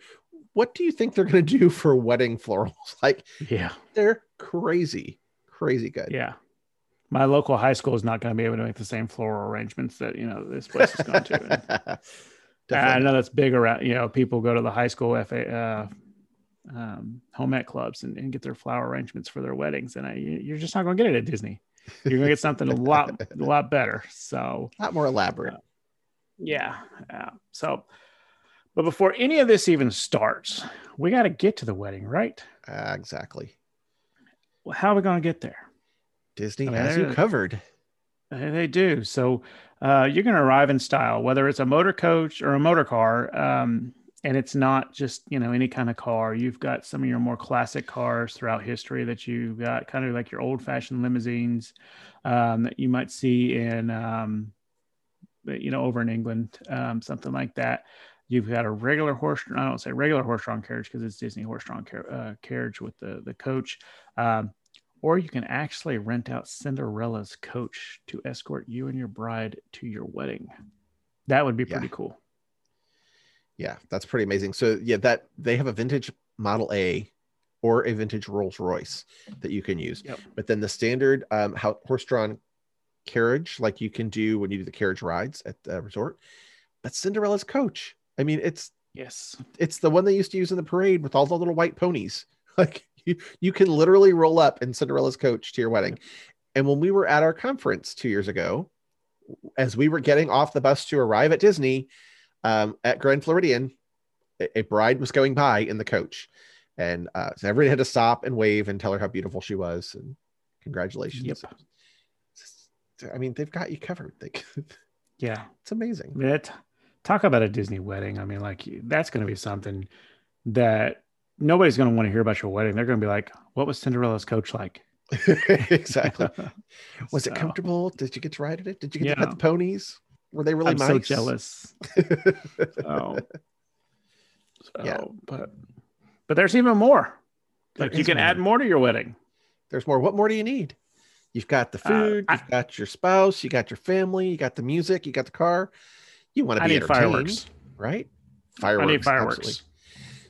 Speaker 1: What do you think they're going (laughs) to do for wedding florals? (laughs) Like,
Speaker 2: yeah,
Speaker 1: they're crazy, crazy good.
Speaker 2: Yeah. My local high school is not going to be able to make the same floral arrangements that, you know, this place is going to. (laughs) I know that's big around, you know, people go to the high school FA, uh, um, home ec clubs and, and, get their flower arrangements for their weddings. And I, you're just not going to get it at Disney. You're going to get something a (laughs) lot, a lot better. So
Speaker 1: a lot more elaborate. Uh,
Speaker 2: yeah. Yeah. So, but before any of this even starts, we got to get to the wedding, right?
Speaker 1: Uh, exactly.
Speaker 2: Well, how are we going to get there?
Speaker 1: Disney I mean, has you covered.
Speaker 2: They do. So uh, you're going to arrive in style, whether it's a motor coach or a motor car. Um, and it's not just you know any kind of car. You've got some of your more classic cars throughout history that you've got kind of like your old fashioned limousines um, that you might see in um, you know over in england um, something like that. You've got a regular horse i don't say regular horse drawn carriage because it's disney horse drawn car- uh, carriage with the the coach um, or you can actually rent out cinderella's coach to escort you and your bride to your wedding. That would be pretty yeah. cool
Speaker 1: yeah, that's pretty amazing. So yeah, that they have a vintage Model A or a vintage Rolls Royce that you can use. Yep. But then the standard um, horse-drawn carriage, like you can do when you do the carriage rides at the resort. But Cinderella's coach, I mean, it's
Speaker 2: yes,
Speaker 1: it's the one they used to use in the parade with all the little white ponies. (laughs) Like you, you can literally roll up in Cinderella's coach to your wedding. And when we were at our conference two years ago, as we were getting off the bus to arrive at Disney, um, at Grand Floridian, a, a, bride was going by in the coach, and uh, so everyone had to stop and wave and tell her how beautiful she was and congratulations. Yep. I mean, they've got you covered. They, (laughs)
Speaker 2: yeah,
Speaker 1: it's amazing.
Speaker 2: That talk about a Disney wedding. I mean, like that's going to be something that nobody's going to want to hear about your wedding. They're going to be like, "What was Cinderella's coach like?" (laughs)
Speaker 1: exactly. (laughs) Was so, it comfortable? Did you get to ride it? Did you get yeah. to pet the ponies? Were they really
Speaker 2: I'm
Speaker 1: nice? (laughs)
Speaker 2: so jealous. oh. so, yeah, but but there's even more. Like you can more. add more to your wedding.
Speaker 1: There's more. What more do you need? You've got the uh, food, uh, you've I, got your spouse, you got your family, you got the music, you got the car. You want to be entertained, fireworks. right?
Speaker 2: Fireworks. I need fireworks. Absolutely.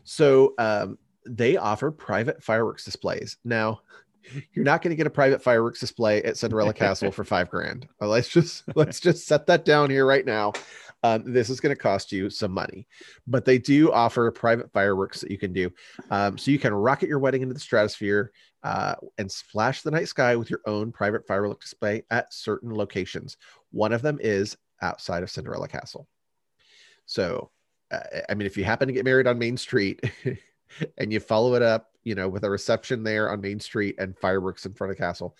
Speaker 1: So um, they offer private fireworks displays. Now, you're not going to get a private fireworks display at Cinderella Castle for five grand. Well, let's just (laughs) let's just set that down here right now. Um, this is going to cost you some money, but they do offer private fireworks that you can do. Um, so you can rocket your wedding into the stratosphere uh, and splash the night sky with your own private fireworks display at certain locations. One of them is outside of Cinderella Castle. So, uh, I mean, if you happen to get married on Main Street (laughs) and you follow it up you know, with a reception there on Main Street and fireworks in front of castle.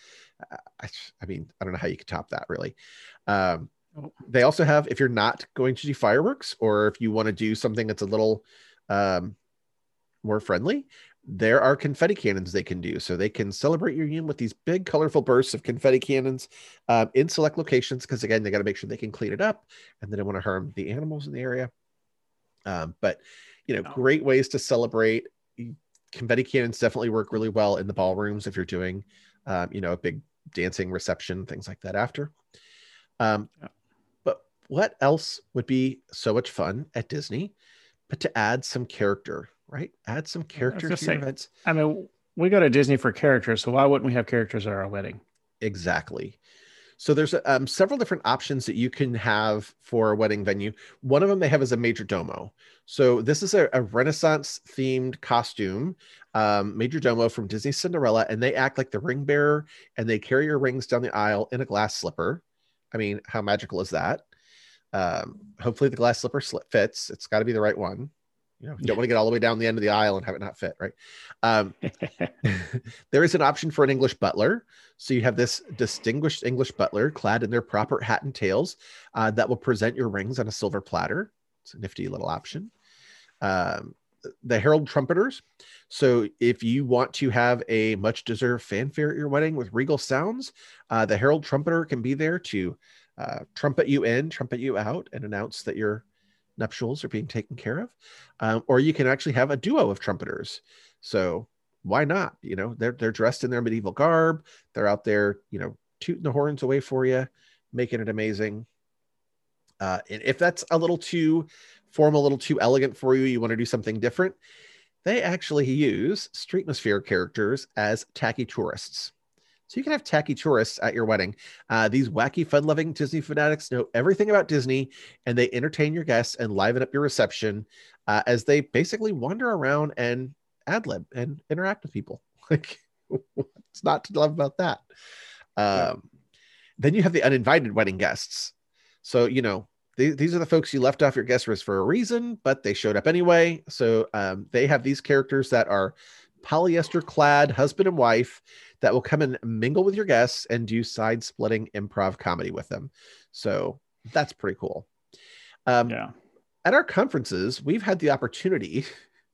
Speaker 1: I, I mean, I don't know how you could top that really. Um, oh. they also have, if you're not going to do fireworks or if you want to do something that's a little um, more friendly, there are confetti cannons they can do. So they can celebrate your union with these big, colorful bursts of confetti cannons um, in select locations. Because again, they got to make sure they can clean it up and they don't want to harm the animals in the area. Um, but you know, oh. great ways to celebrate confetti cannons definitely work really well in the ballrooms if you're doing, um, you know, a big dancing reception, things like that after. Um. But what else would be so much fun at Disney, but to add some character, right? Add some character to say, events.
Speaker 2: I mean, we go to Disney for characters, so why wouldn't we have characters at our wedding?
Speaker 1: Exactly. So there's um, several different options that you can have for a wedding venue. One of them they have is a major domo. So this is a, a Renaissance themed costume, um, major domo from Disney Cinderella, and they act like the ring bearer and they carry your rings down the aisle in a glass slipper. I mean, how magical is that? Um, hopefully the glass slipper slip fits. It's got to be the right one. You know, you don't (laughs) want to get all the way down the end of the aisle and have it not fit, right? Um, (laughs) (laughs) there is an option for an English butler. So you have this distinguished English butler clad in their proper hat and tails uh, that will present your rings on a silver platter. It's a nifty little option. Um, the herald trumpeters. So if you want to have a much deserved fanfare at your wedding with regal sounds, uh, the herald trumpeter can be there to uh, trumpet you in, trumpet you out, and announce that you're nuptials are being taken care of. Um, or you can actually have a duo of trumpeters. So why not? You know, they're they're dressed in their medieval garb. They're out there, you know, tooting the horns away for you, making it amazing. Uh, and if that's a little too formal, a little too elegant for you, you want to do something different, they actually use Streetmosphere characters as tacky tourists. So you can have tacky tourists at your wedding. Uh, these wacky, fun-loving Disney fanatics know everything about Disney, and they entertain your guests and liven up your reception uh, as they basically wander around and ad lib and interact with people. (laughs) Like, what's not to love about that? Um, then you have the uninvited wedding guests. So you know these are the folks you left off your guest list for a reason, but they showed up anyway. So um, they have these characters that are polyester clad husband and wife that will come and mingle with your guests and do side splitting improv comedy with them. So that's pretty cool. Um, yeah. At our conferences, we've had the opportunity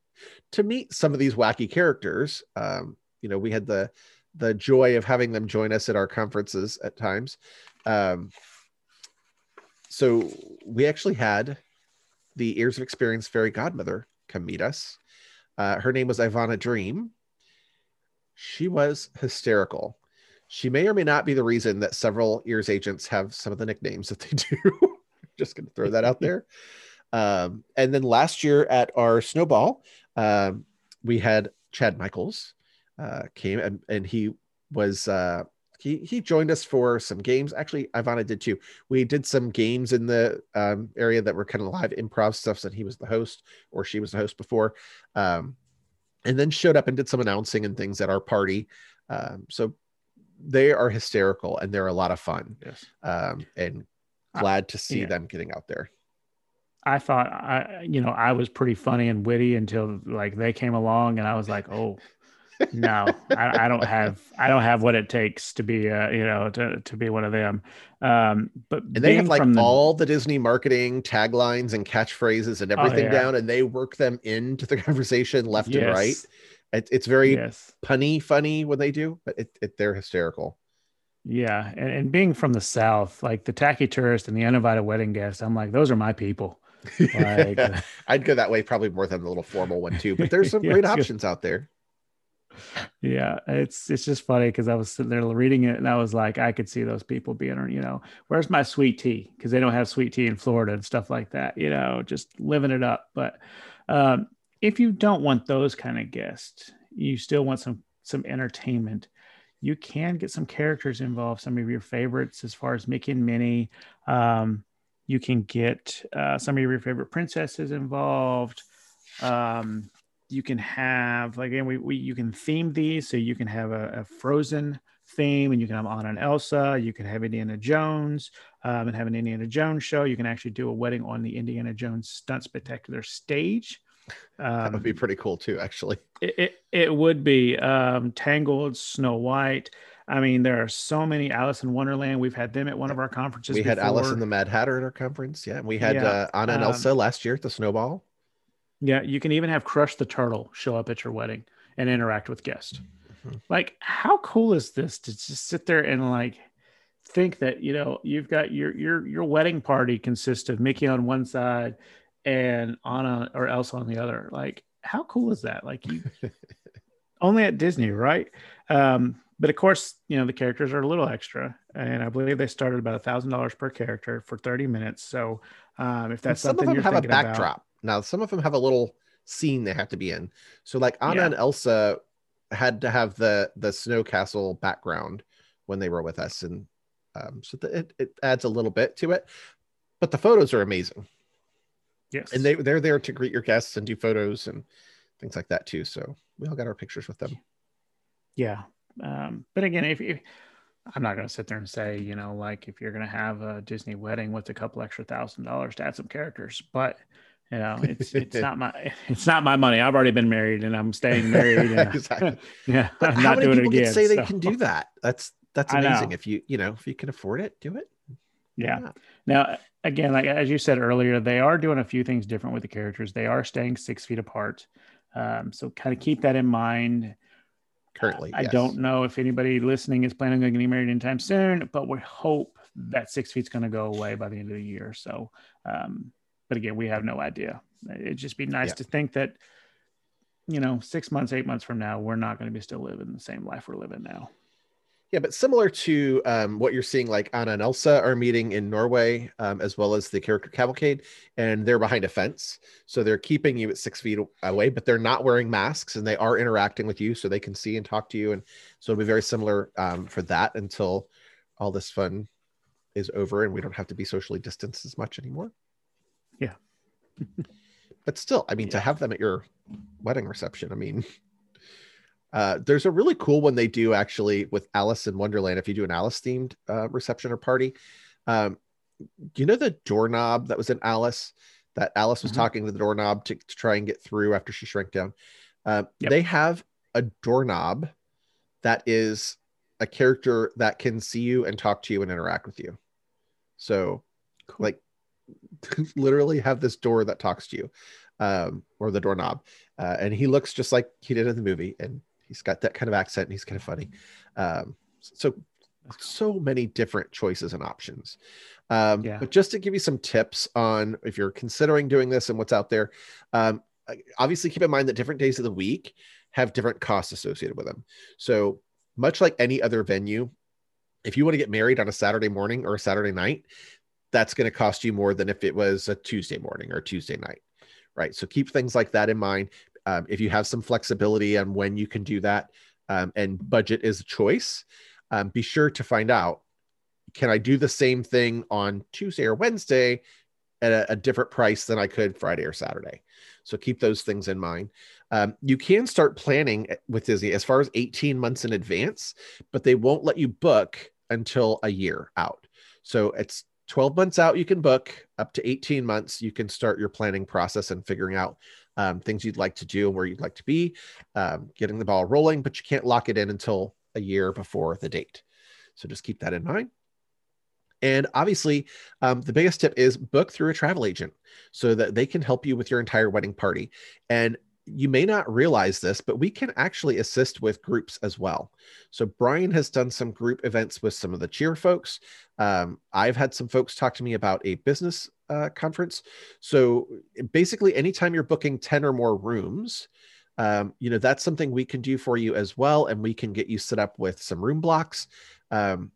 Speaker 1: (laughs) to meet some of these wacky characters. Um, you know, we had the the joy of having them join us at our conferences at times. Um, so we actually had the Ears of Experience fairy godmother come meet us. Uh, her name was Ivana Dream. She was hysterical. She may or may not be the reason that several ears agents have some of the nicknames that they (laughs) do. Just going to throw that out there. Um, and then last year at our snowball, um, we had Chad Michaels uh, came and, and he was uh, he he joined us for some games. Actually, Ivana did too. We did some games in the um, area that were kind of live improv stuff. So he was the host or she was the host before. Um, and then showed up and did some announcing and things at our party. Um, so they are hysterical and they're a lot of fun.
Speaker 2: Yes.
Speaker 1: Um, and glad to see yeah. them getting out there.
Speaker 2: I thought I, you know, I was pretty funny and witty until like they came along and I was like, oh, no, I, I, don't have I don't have what it takes to be uh, you know to, to be one of them. Um, but
Speaker 1: and they have like the, all the Disney marketing taglines and catchphrases and oh, everything oh, yeah. down, and they work them into the (laughs) conversation left yes. and right. It, it's very yes. punny, funny when they do, but it, it they're hysterical.
Speaker 2: Yeah, and, and being from the South, like the tacky tourist and the uninvited wedding guest, I'm like, those are my people. (laughs)
Speaker 1: Like, I'd go that way probably more than the little formal one too. But there's (laughs) some yeah, great options out there
Speaker 2: yeah it's it's just funny because i was sitting there reading it and i was like i could see those people being you know where's my sweet tea? Because they don't have sweet tea in florida and stuff like that you know just living it up. But um, if you don't want those kind of guests you still want some some entertainment you can get some characters involved some of your favorites as far as mickey and minnie. Um, you can get uh, some of your favorite princesses involved. Um, you can have like again we, we you can theme these so you can have a, a frozen theme and you can have Anna and Elsa you can have Indiana Jones um, and have an Indiana Jones show you can actually do a wedding on the Indiana Jones stunt spectacular stage
Speaker 1: um, that would be um, pretty cool too actually
Speaker 2: it, it, it would be um, Tangled Snow White I mean, there are so many Alice in Wonderland. We've had them at one of our conferences.
Speaker 1: We before. had Alice in the Mad Hatter at our conference. Yeah. And we had yeah. uh, Anna and Elsa um, last year at the Snowball.
Speaker 2: Yeah, you can even have Crush the Turtle show up at your wedding and interact with guests. Mm-hmm. Like, how cool is this to just sit there and like think that you know you've got your your your wedding party consists of Mickey on one side and Anna or Elsa on the other. Like, how cool is that? Like, you (laughs) only at Disney, right? Um, but of course, you know the characters are a little extra, and I believe they started about a thousand dollars per character for thirty minutes. So, um, if that's
Speaker 1: some
Speaker 2: something
Speaker 1: of them
Speaker 2: you're
Speaker 1: have a backdrop. About, now, some of them have a little scene they have to be in. So, like Anna yeah. and Elsa had to have the the snow castle background when they were with us, and um, so the, it it adds a little bit to it. But the photos are amazing.
Speaker 2: Yes,
Speaker 1: and they they're there to greet your guests and do photos and things like that too. So we all got our pictures with them.
Speaker 2: Yeah, um, but again, if, if I'm not going to sit there and say, you know, like if you're going to have a Disney wedding with a couple extra thousand dollars to add some characters, but you know, it's it's not my (laughs) it's not my money. I've already been married and I'm staying married. And, (laughs) exactly. (laughs) Yeah,
Speaker 1: but I'm how many people again, say so. they can do that? That's that's amazing. If you you know if you can afford it, do it.
Speaker 2: Yeah. Now again, like as you said earlier, they are doing a few things different with the characters. They are staying six feet apart. Um, so kind of keep that in mind.
Speaker 1: Currently,
Speaker 2: I yes. don't know if anybody listening is planning on getting married anytime soon, but we hope that six feet's going to go away by the end of the year. So um, but again, we have no idea. It'd just be nice yeah. to think that, you know, six months, eight months from now, we're not going to be still living the same life we're living now.
Speaker 1: Yeah, but similar to um, what you're seeing, like Anna and Elsa are meeting in Norway, um, as well as the character Cavalcade, and they're behind a fence. So they're keeping you at six feet away, but they're not wearing masks and they are interacting with you so they can see and talk to you. And so it'll be very similar um, for that until all this fun is over and we don't have to be socially distanced as much anymore.
Speaker 2: Yeah. (laughs)
Speaker 1: but still, I mean, yeah. to have them at your wedding reception, I mean, uh, there's a really cool one they do actually with Alice in Wonderland. If you do an Alice themed uh, reception or party, um, you know the doorknob that was in Alice that Alice was mm-hmm. talking to the doorknob to, to, try and get through after she shrank down. Uh, yep. They have a doorknob that is a character that can see you and talk to you and interact with you. So, cool. like, (laughs) literally have this door that talks to you, um, or the doorknob, uh, and he looks just like he did in the movie, and He's got that kind of accent and he's kind of funny. Um, so so many different choices and options. Um, yeah. But just to give you some tips on if you're considering doing this and what's out there, um, obviously keep in mind that different days of the week have different costs associated with them. So much like any other venue, if you want to get married on a Saturday morning or a Saturday night, that's going to cost you more than if it was a Tuesday morning or Tuesday night, right? So keep things like that in mind um, if you have some flexibility on when you can do that um, and budget is a choice, um, be sure to find out can I do the same thing on Tuesday or Wednesday at a, a different price than I could Friday or Saturday? So keep those things in mind. Um, you can start planning with Disney as far as 18 months in advance, but they won't let you book until a year out. So it's 12 months out, you can book up to 18 months. You can start your planning process and figuring out um, things you'd like to do and where you'd like to be, um, getting the ball rolling, but you can't lock it in until a year before the date. So just keep that in mind. And obviously, um, the biggest tip is book through a travel agent so that they can help you with your entire wedding party. And you may not realize this, but we can actually assist with groups as well. So Brian has done some group events with some of the cheer folks. Um, I've had some folks talk to me about a business uh, conference. So basically, anytime you're booking 10 or more rooms, um, you know, that's something we can do for you as well. And we can get you set up with some room blocks. Um,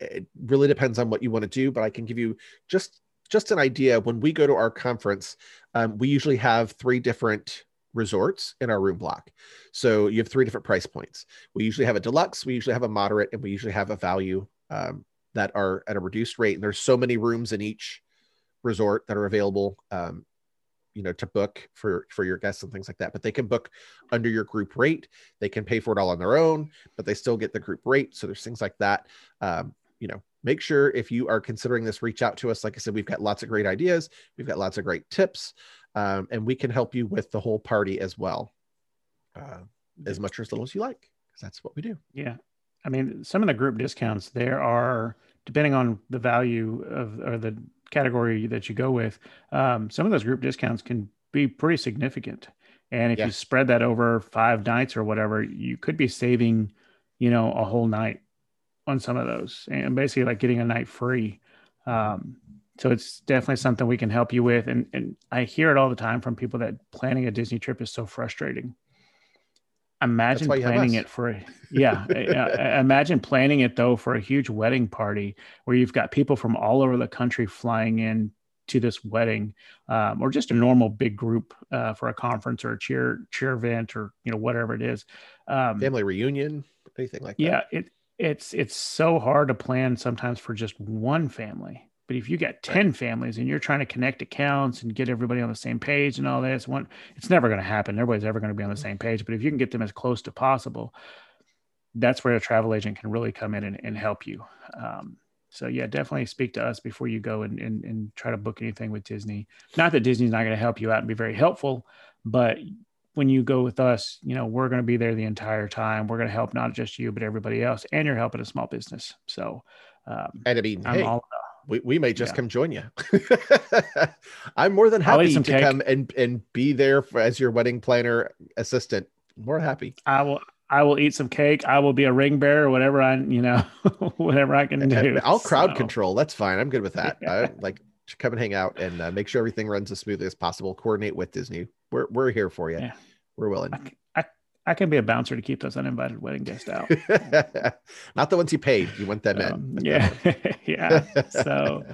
Speaker 1: it really depends on what you want to do, but I can give you just just an idea. When we go to our conference, um, we usually have three different resorts in our room block. So you have three different price points. We usually have a deluxe, we usually have a moderate, and we usually have a value um, that are at a reduced rate. And there's so many rooms in each resort that are available um, you know to book for for your guests and things like that. But they can book under your group rate. They can pay for it all on their own but they still get the group rate. So there's things like that. Um, you know make sure if you are considering this reach out to us. Like i said we've got lots of great ideas. We've got lots of great tips um, and we can help you with the whole party as well uh, as much or as little as you like because that's what we do.
Speaker 2: Yeah. I mean some of the group discounts there are depending on the value of or the category that you go with, um, some of those group discounts can be pretty significant. And if yeah. you spread that over five nights or whatever, you could be saving, you know, a whole night on some of those and basically like getting a night free. Um, so it's definitely something we can help you with. And, and I hear it all the time from people that planning a Disney trip is so frustrating imagine planning it for a, yeah (laughs) imagine planning it though for a huge wedding party where you've got people from all over the country flying in to this wedding um, or just a normal big group uh, for a conference or a cheer cheer event or you know whatever it is
Speaker 1: um, family reunion anything like
Speaker 2: yeah, that? Yeah it it's it's so hard to plan sometimes for just one family but if you got 10 right. families and you're trying to connect accounts and get everybody on the same page and all this, one it's never going to happen. Everybody's ever going to be on the same page. But if you can get them as close to possible, that's where a travel agent can really come in and, and help you. Um, so yeah, definitely speak to us before you go and, and, and try to book anything with Disney. Not that Disney's not going to help you out and be very helpful, but when you go with us, you know, we're going to be there the entire time. We're going to help not just you, but everybody else, and you're helping a small business. So, um,
Speaker 1: and I mean, I'm hey, all about we, we may just yeah. come join you. (laughs) I'm more than happy to cake. come and, and be there for, as your wedding planner assistant. More happy.
Speaker 2: I will I will eat some cake. I will be a ring bearer, whatever I you know, (laughs) whatever I can do.
Speaker 1: I'll crowd so. control. That's fine. I'm good with that. Yeah. I, like come and hang out and uh, make sure everything runs as smoothly as possible. Coordinate with Disney. We're we're here for you.
Speaker 2: Yeah.
Speaker 1: We're willing.
Speaker 2: I, I, I can be a bouncer to keep those uninvited wedding guests out. (laughs)
Speaker 1: Not the ones you paid. You want them
Speaker 2: Um,
Speaker 1: in.
Speaker 2: yeah, (laughs) yeah. So,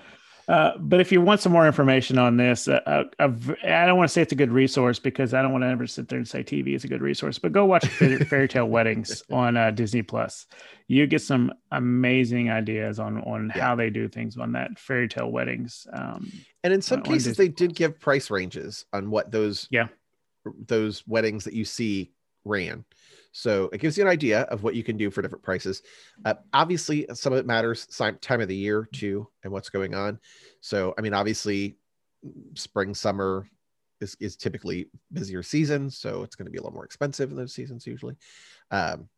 Speaker 2: uh, but if you want some more information on this, uh, uh, a v- I don't want to say it's a good resource because I don't want to ever sit there and say TV is a good resource. But go watch Fairy, Tale (laughs) Weddings on uh, Disney Plus. You get some amazing ideas on on
Speaker 1: Yeah.
Speaker 2: how they do things on that Fairy Tale Weddings. Um,
Speaker 1: And in some
Speaker 2: on
Speaker 1: cases, they did give price ranges on what those
Speaker 2: Yeah.
Speaker 1: those weddings that you see ran. So it gives you an idea of what you can do for different prices. Uh, obviously, some of it matters time of the year too, and what's going on. So I mean, obviously, spring summer is, is typically busier season, so it's going to be a little more expensive in those seasons usually. Um,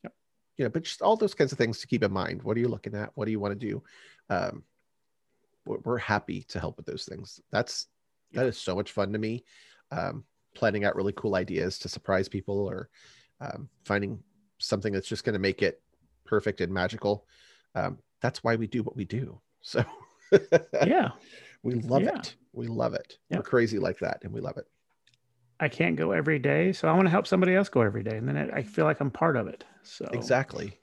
Speaker 1: you know, but just all those kinds of things to keep in mind. What are you looking at? What do you want to do? Um, we're, we're happy to help with those things. That's that is so much fun to me. Um, planning out really cool ideas to surprise people or um, finding something that's just going to make it perfect and magical. Um, that's why we do what we do. (laughs) So
Speaker 2: yeah,
Speaker 1: we love
Speaker 2: Yeah.
Speaker 1: it. We love it.
Speaker 2: Yeah.
Speaker 1: We're crazy like that, and we love it.
Speaker 2: I can't go every day, so I want to help somebody else go every day, and then I I feel like I'm part of it. So
Speaker 1: Exactly.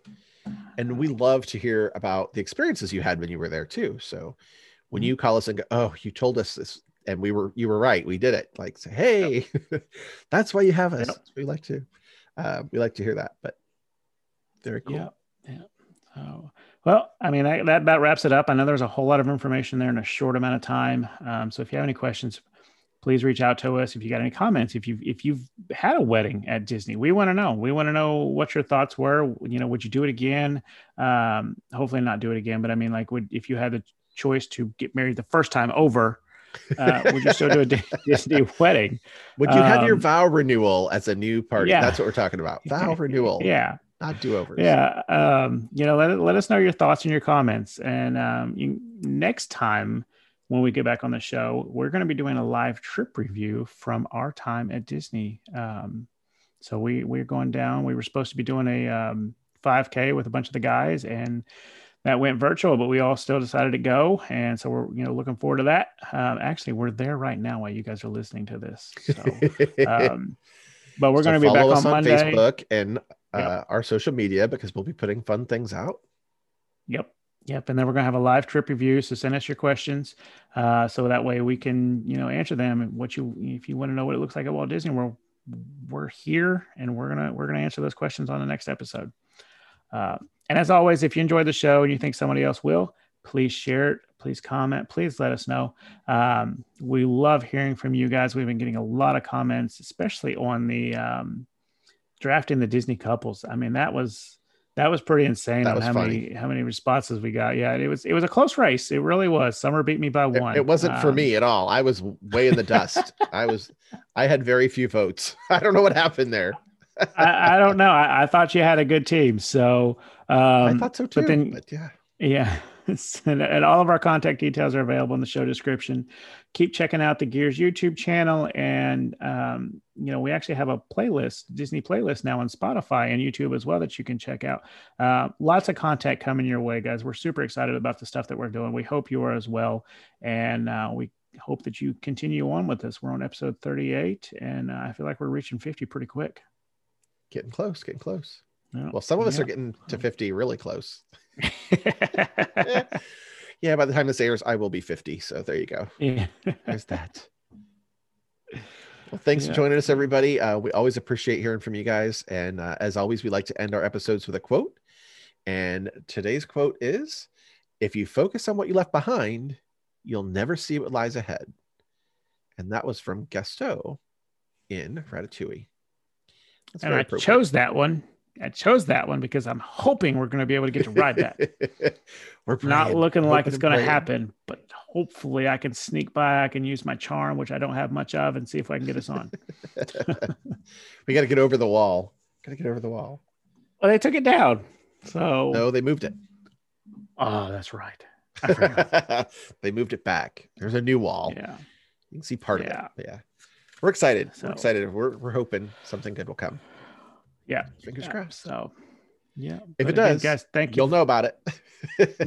Speaker 1: And we love to hear about the experiences you had when you were there too. So when you call us and go, "Oh, you told us this," and we were you were right, we did it. Like say, "Hey, (laughs) that's why you have us."
Speaker 2: Yep.
Speaker 1: We like to uh, we like to hear that. But very cool.
Speaker 2: Yeah, yeah. So, well, I mean, I, that about wraps it up. I know there's a whole lot of information there in a short amount of time. Um, so if you have any questions, please reach out to us. If you got any comments, if you've if you've had a wedding at Disney, we want to know. We want to know what your thoughts were. You know, would you do it again? Um, hopefully not do it again, but I mean, like, would if you had the choice to get married the first time over, uh, would you still do a (laughs) Disney wedding?
Speaker 1: Would you have your
Speaker 2: Um,
Speaker 1: vow renewal as a new party?
Speaker 2: yeah.
Speaker 1: That's what we're talking about. Vow (laughs) renewal,
Speaker 2: Yeah.
Speaker 1: not do overs.
Speaker 2: yeah um you know let, let us know your thoughts and your comments and um you, next time when we get back on the show we're going to be doing a live trip review from our time at disney um so we we're going down we were supposed to be doing a um 5k with a bunch of the guys and that went virtual but we all still decided to go and so we're you know looking forward to that um actually we're there right now while you guys are listening to this so (laughs) um but we're
Speaker 1: So
Speaker 2: going to be back on
Speaker 1: us on
Speaker 2: monday
Speaker 1: Facebook and uh,
Speaker 2: Yep.
Speaker 1: our social media because we'll be putting fun things out.
Speaker 2: Yep. Yep. And then we're going to have a live trip review. So send us your questions. Uh, so that way we can, you know, answer them. And what you, if you want to know what it looks like at Walt Disney, we're, we're here and we're going to, we're going to answer those questions on the next episode. Uh, and as always, if you enjoyed the show and you think somebody else will, please share it. Please comment. Please let us know. Um, we love hearing from you guys. We've been getting a lot of comments, especially on the um, drafting the Disney couples. I mean, that was that was pretty insane
Speaker 1: That was
Speaker 2: how
Speaker 1: funny.
Speaker 2: many how many responses we got. Yeah, it was it was a close race. It really was. Summer beat me by one.
Speaker 1: it wasn't for
Speaker 2: Um,
Speaker 1: me at all. I was way in the dust. (laughs) I was, I had very few votes. (laughs) I don't know what happened there.
Speaker 2: I, I don't know. I, I thought you had a good team. So um,
Speaker 1: I thought so too.
Speaker 2: but
Speaker 1: But,
Speaker 2: then-
Speaker 1: yeah,
Speaker 2: Yeah. (laughs) and, and all of our contact details are available in the show description. Keep checking out the Gears YouTube channel. And, um, you know, we actually have a playlist, Disney playlist now on Spotify and YouTube as well that you can check out. Uh, lots of content coming your way, guys. We're super excited about the stuff that we're doing. We hope you are as well. And uh, we hope that you continue on with us. We're on episode 38, and uh, I feel like we're reaching 50 pretty quick.
Speaker 1: Getting close, getting close. Well, some of us
Speaker 2: Yeah.
Speaker 1: are getting to 50 really close. (laughs) Yeah, by the time this airs, I will be 50. So there you go.
Speaker 2: yeah.
Speaker 1: There's (laughs) that. Well, thanks
Speaker 2: Yeah.
Speaker 1: for joining us, everybody. Uh, we always appreciate hearing from you guys. And uh, as always, we like to end our episodes with a quote. And today's quote is If you focus on what you left behind, you'll never see what lies ahead. And that was from Gusteau in Ratatouille. That's
Speaker 2: and I chose that one. I chose that one because I'm hoping we're going to be able to get to ride that. (laughs)
Speaker 1: We're
Speaker 2: Not
Speaker 1: praying,
Speaker 2: looking like it's going to happen, but hopefully I can sneak by. I can use my charm, which I don't have much of, and see if I can get us on. (laughs)
Speaker 1: we got to get over the wall. Got to get over the wall.
Speaker 2: well, they took it down. So,
Speaker 1: No, they moved it.
Speaker 2: oh, that's right. I (laughs)
Speaker 1: they moved it back. There's a new wall.
Speaker 2: yeah.
Speaker 1: You can see part
Speaker 2: Yeah.
Speaker 1: of it. Yeah. We're excited.
Speaker 2: So-
Speaker 1: we're excited. We're, we're hoping something good will come.
Speaker 2: Yeah.
Speaker 1: Fingers
Speaker 2: Yeah,
Speaker 1: crossed.
Speaker 2: So, Yeah.
Speaker 1: If it does,
Speaker 2: guys, thank you.
Speaker 1: You'll know about it.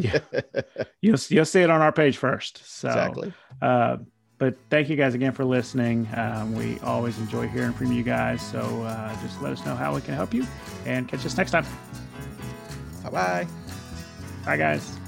Speaker 2: yeah. (laughs) You'll you'll see it on our page first. So
Speaker 1: exactly.
Speaker 2: Uh, but thank you guys again for listening. Um, we always enjoy hearing from you guys. So uh, just let us know how we can help you and catch us next time.
Speaker 1: Bye bye.
Speaker 2: Bye, guys.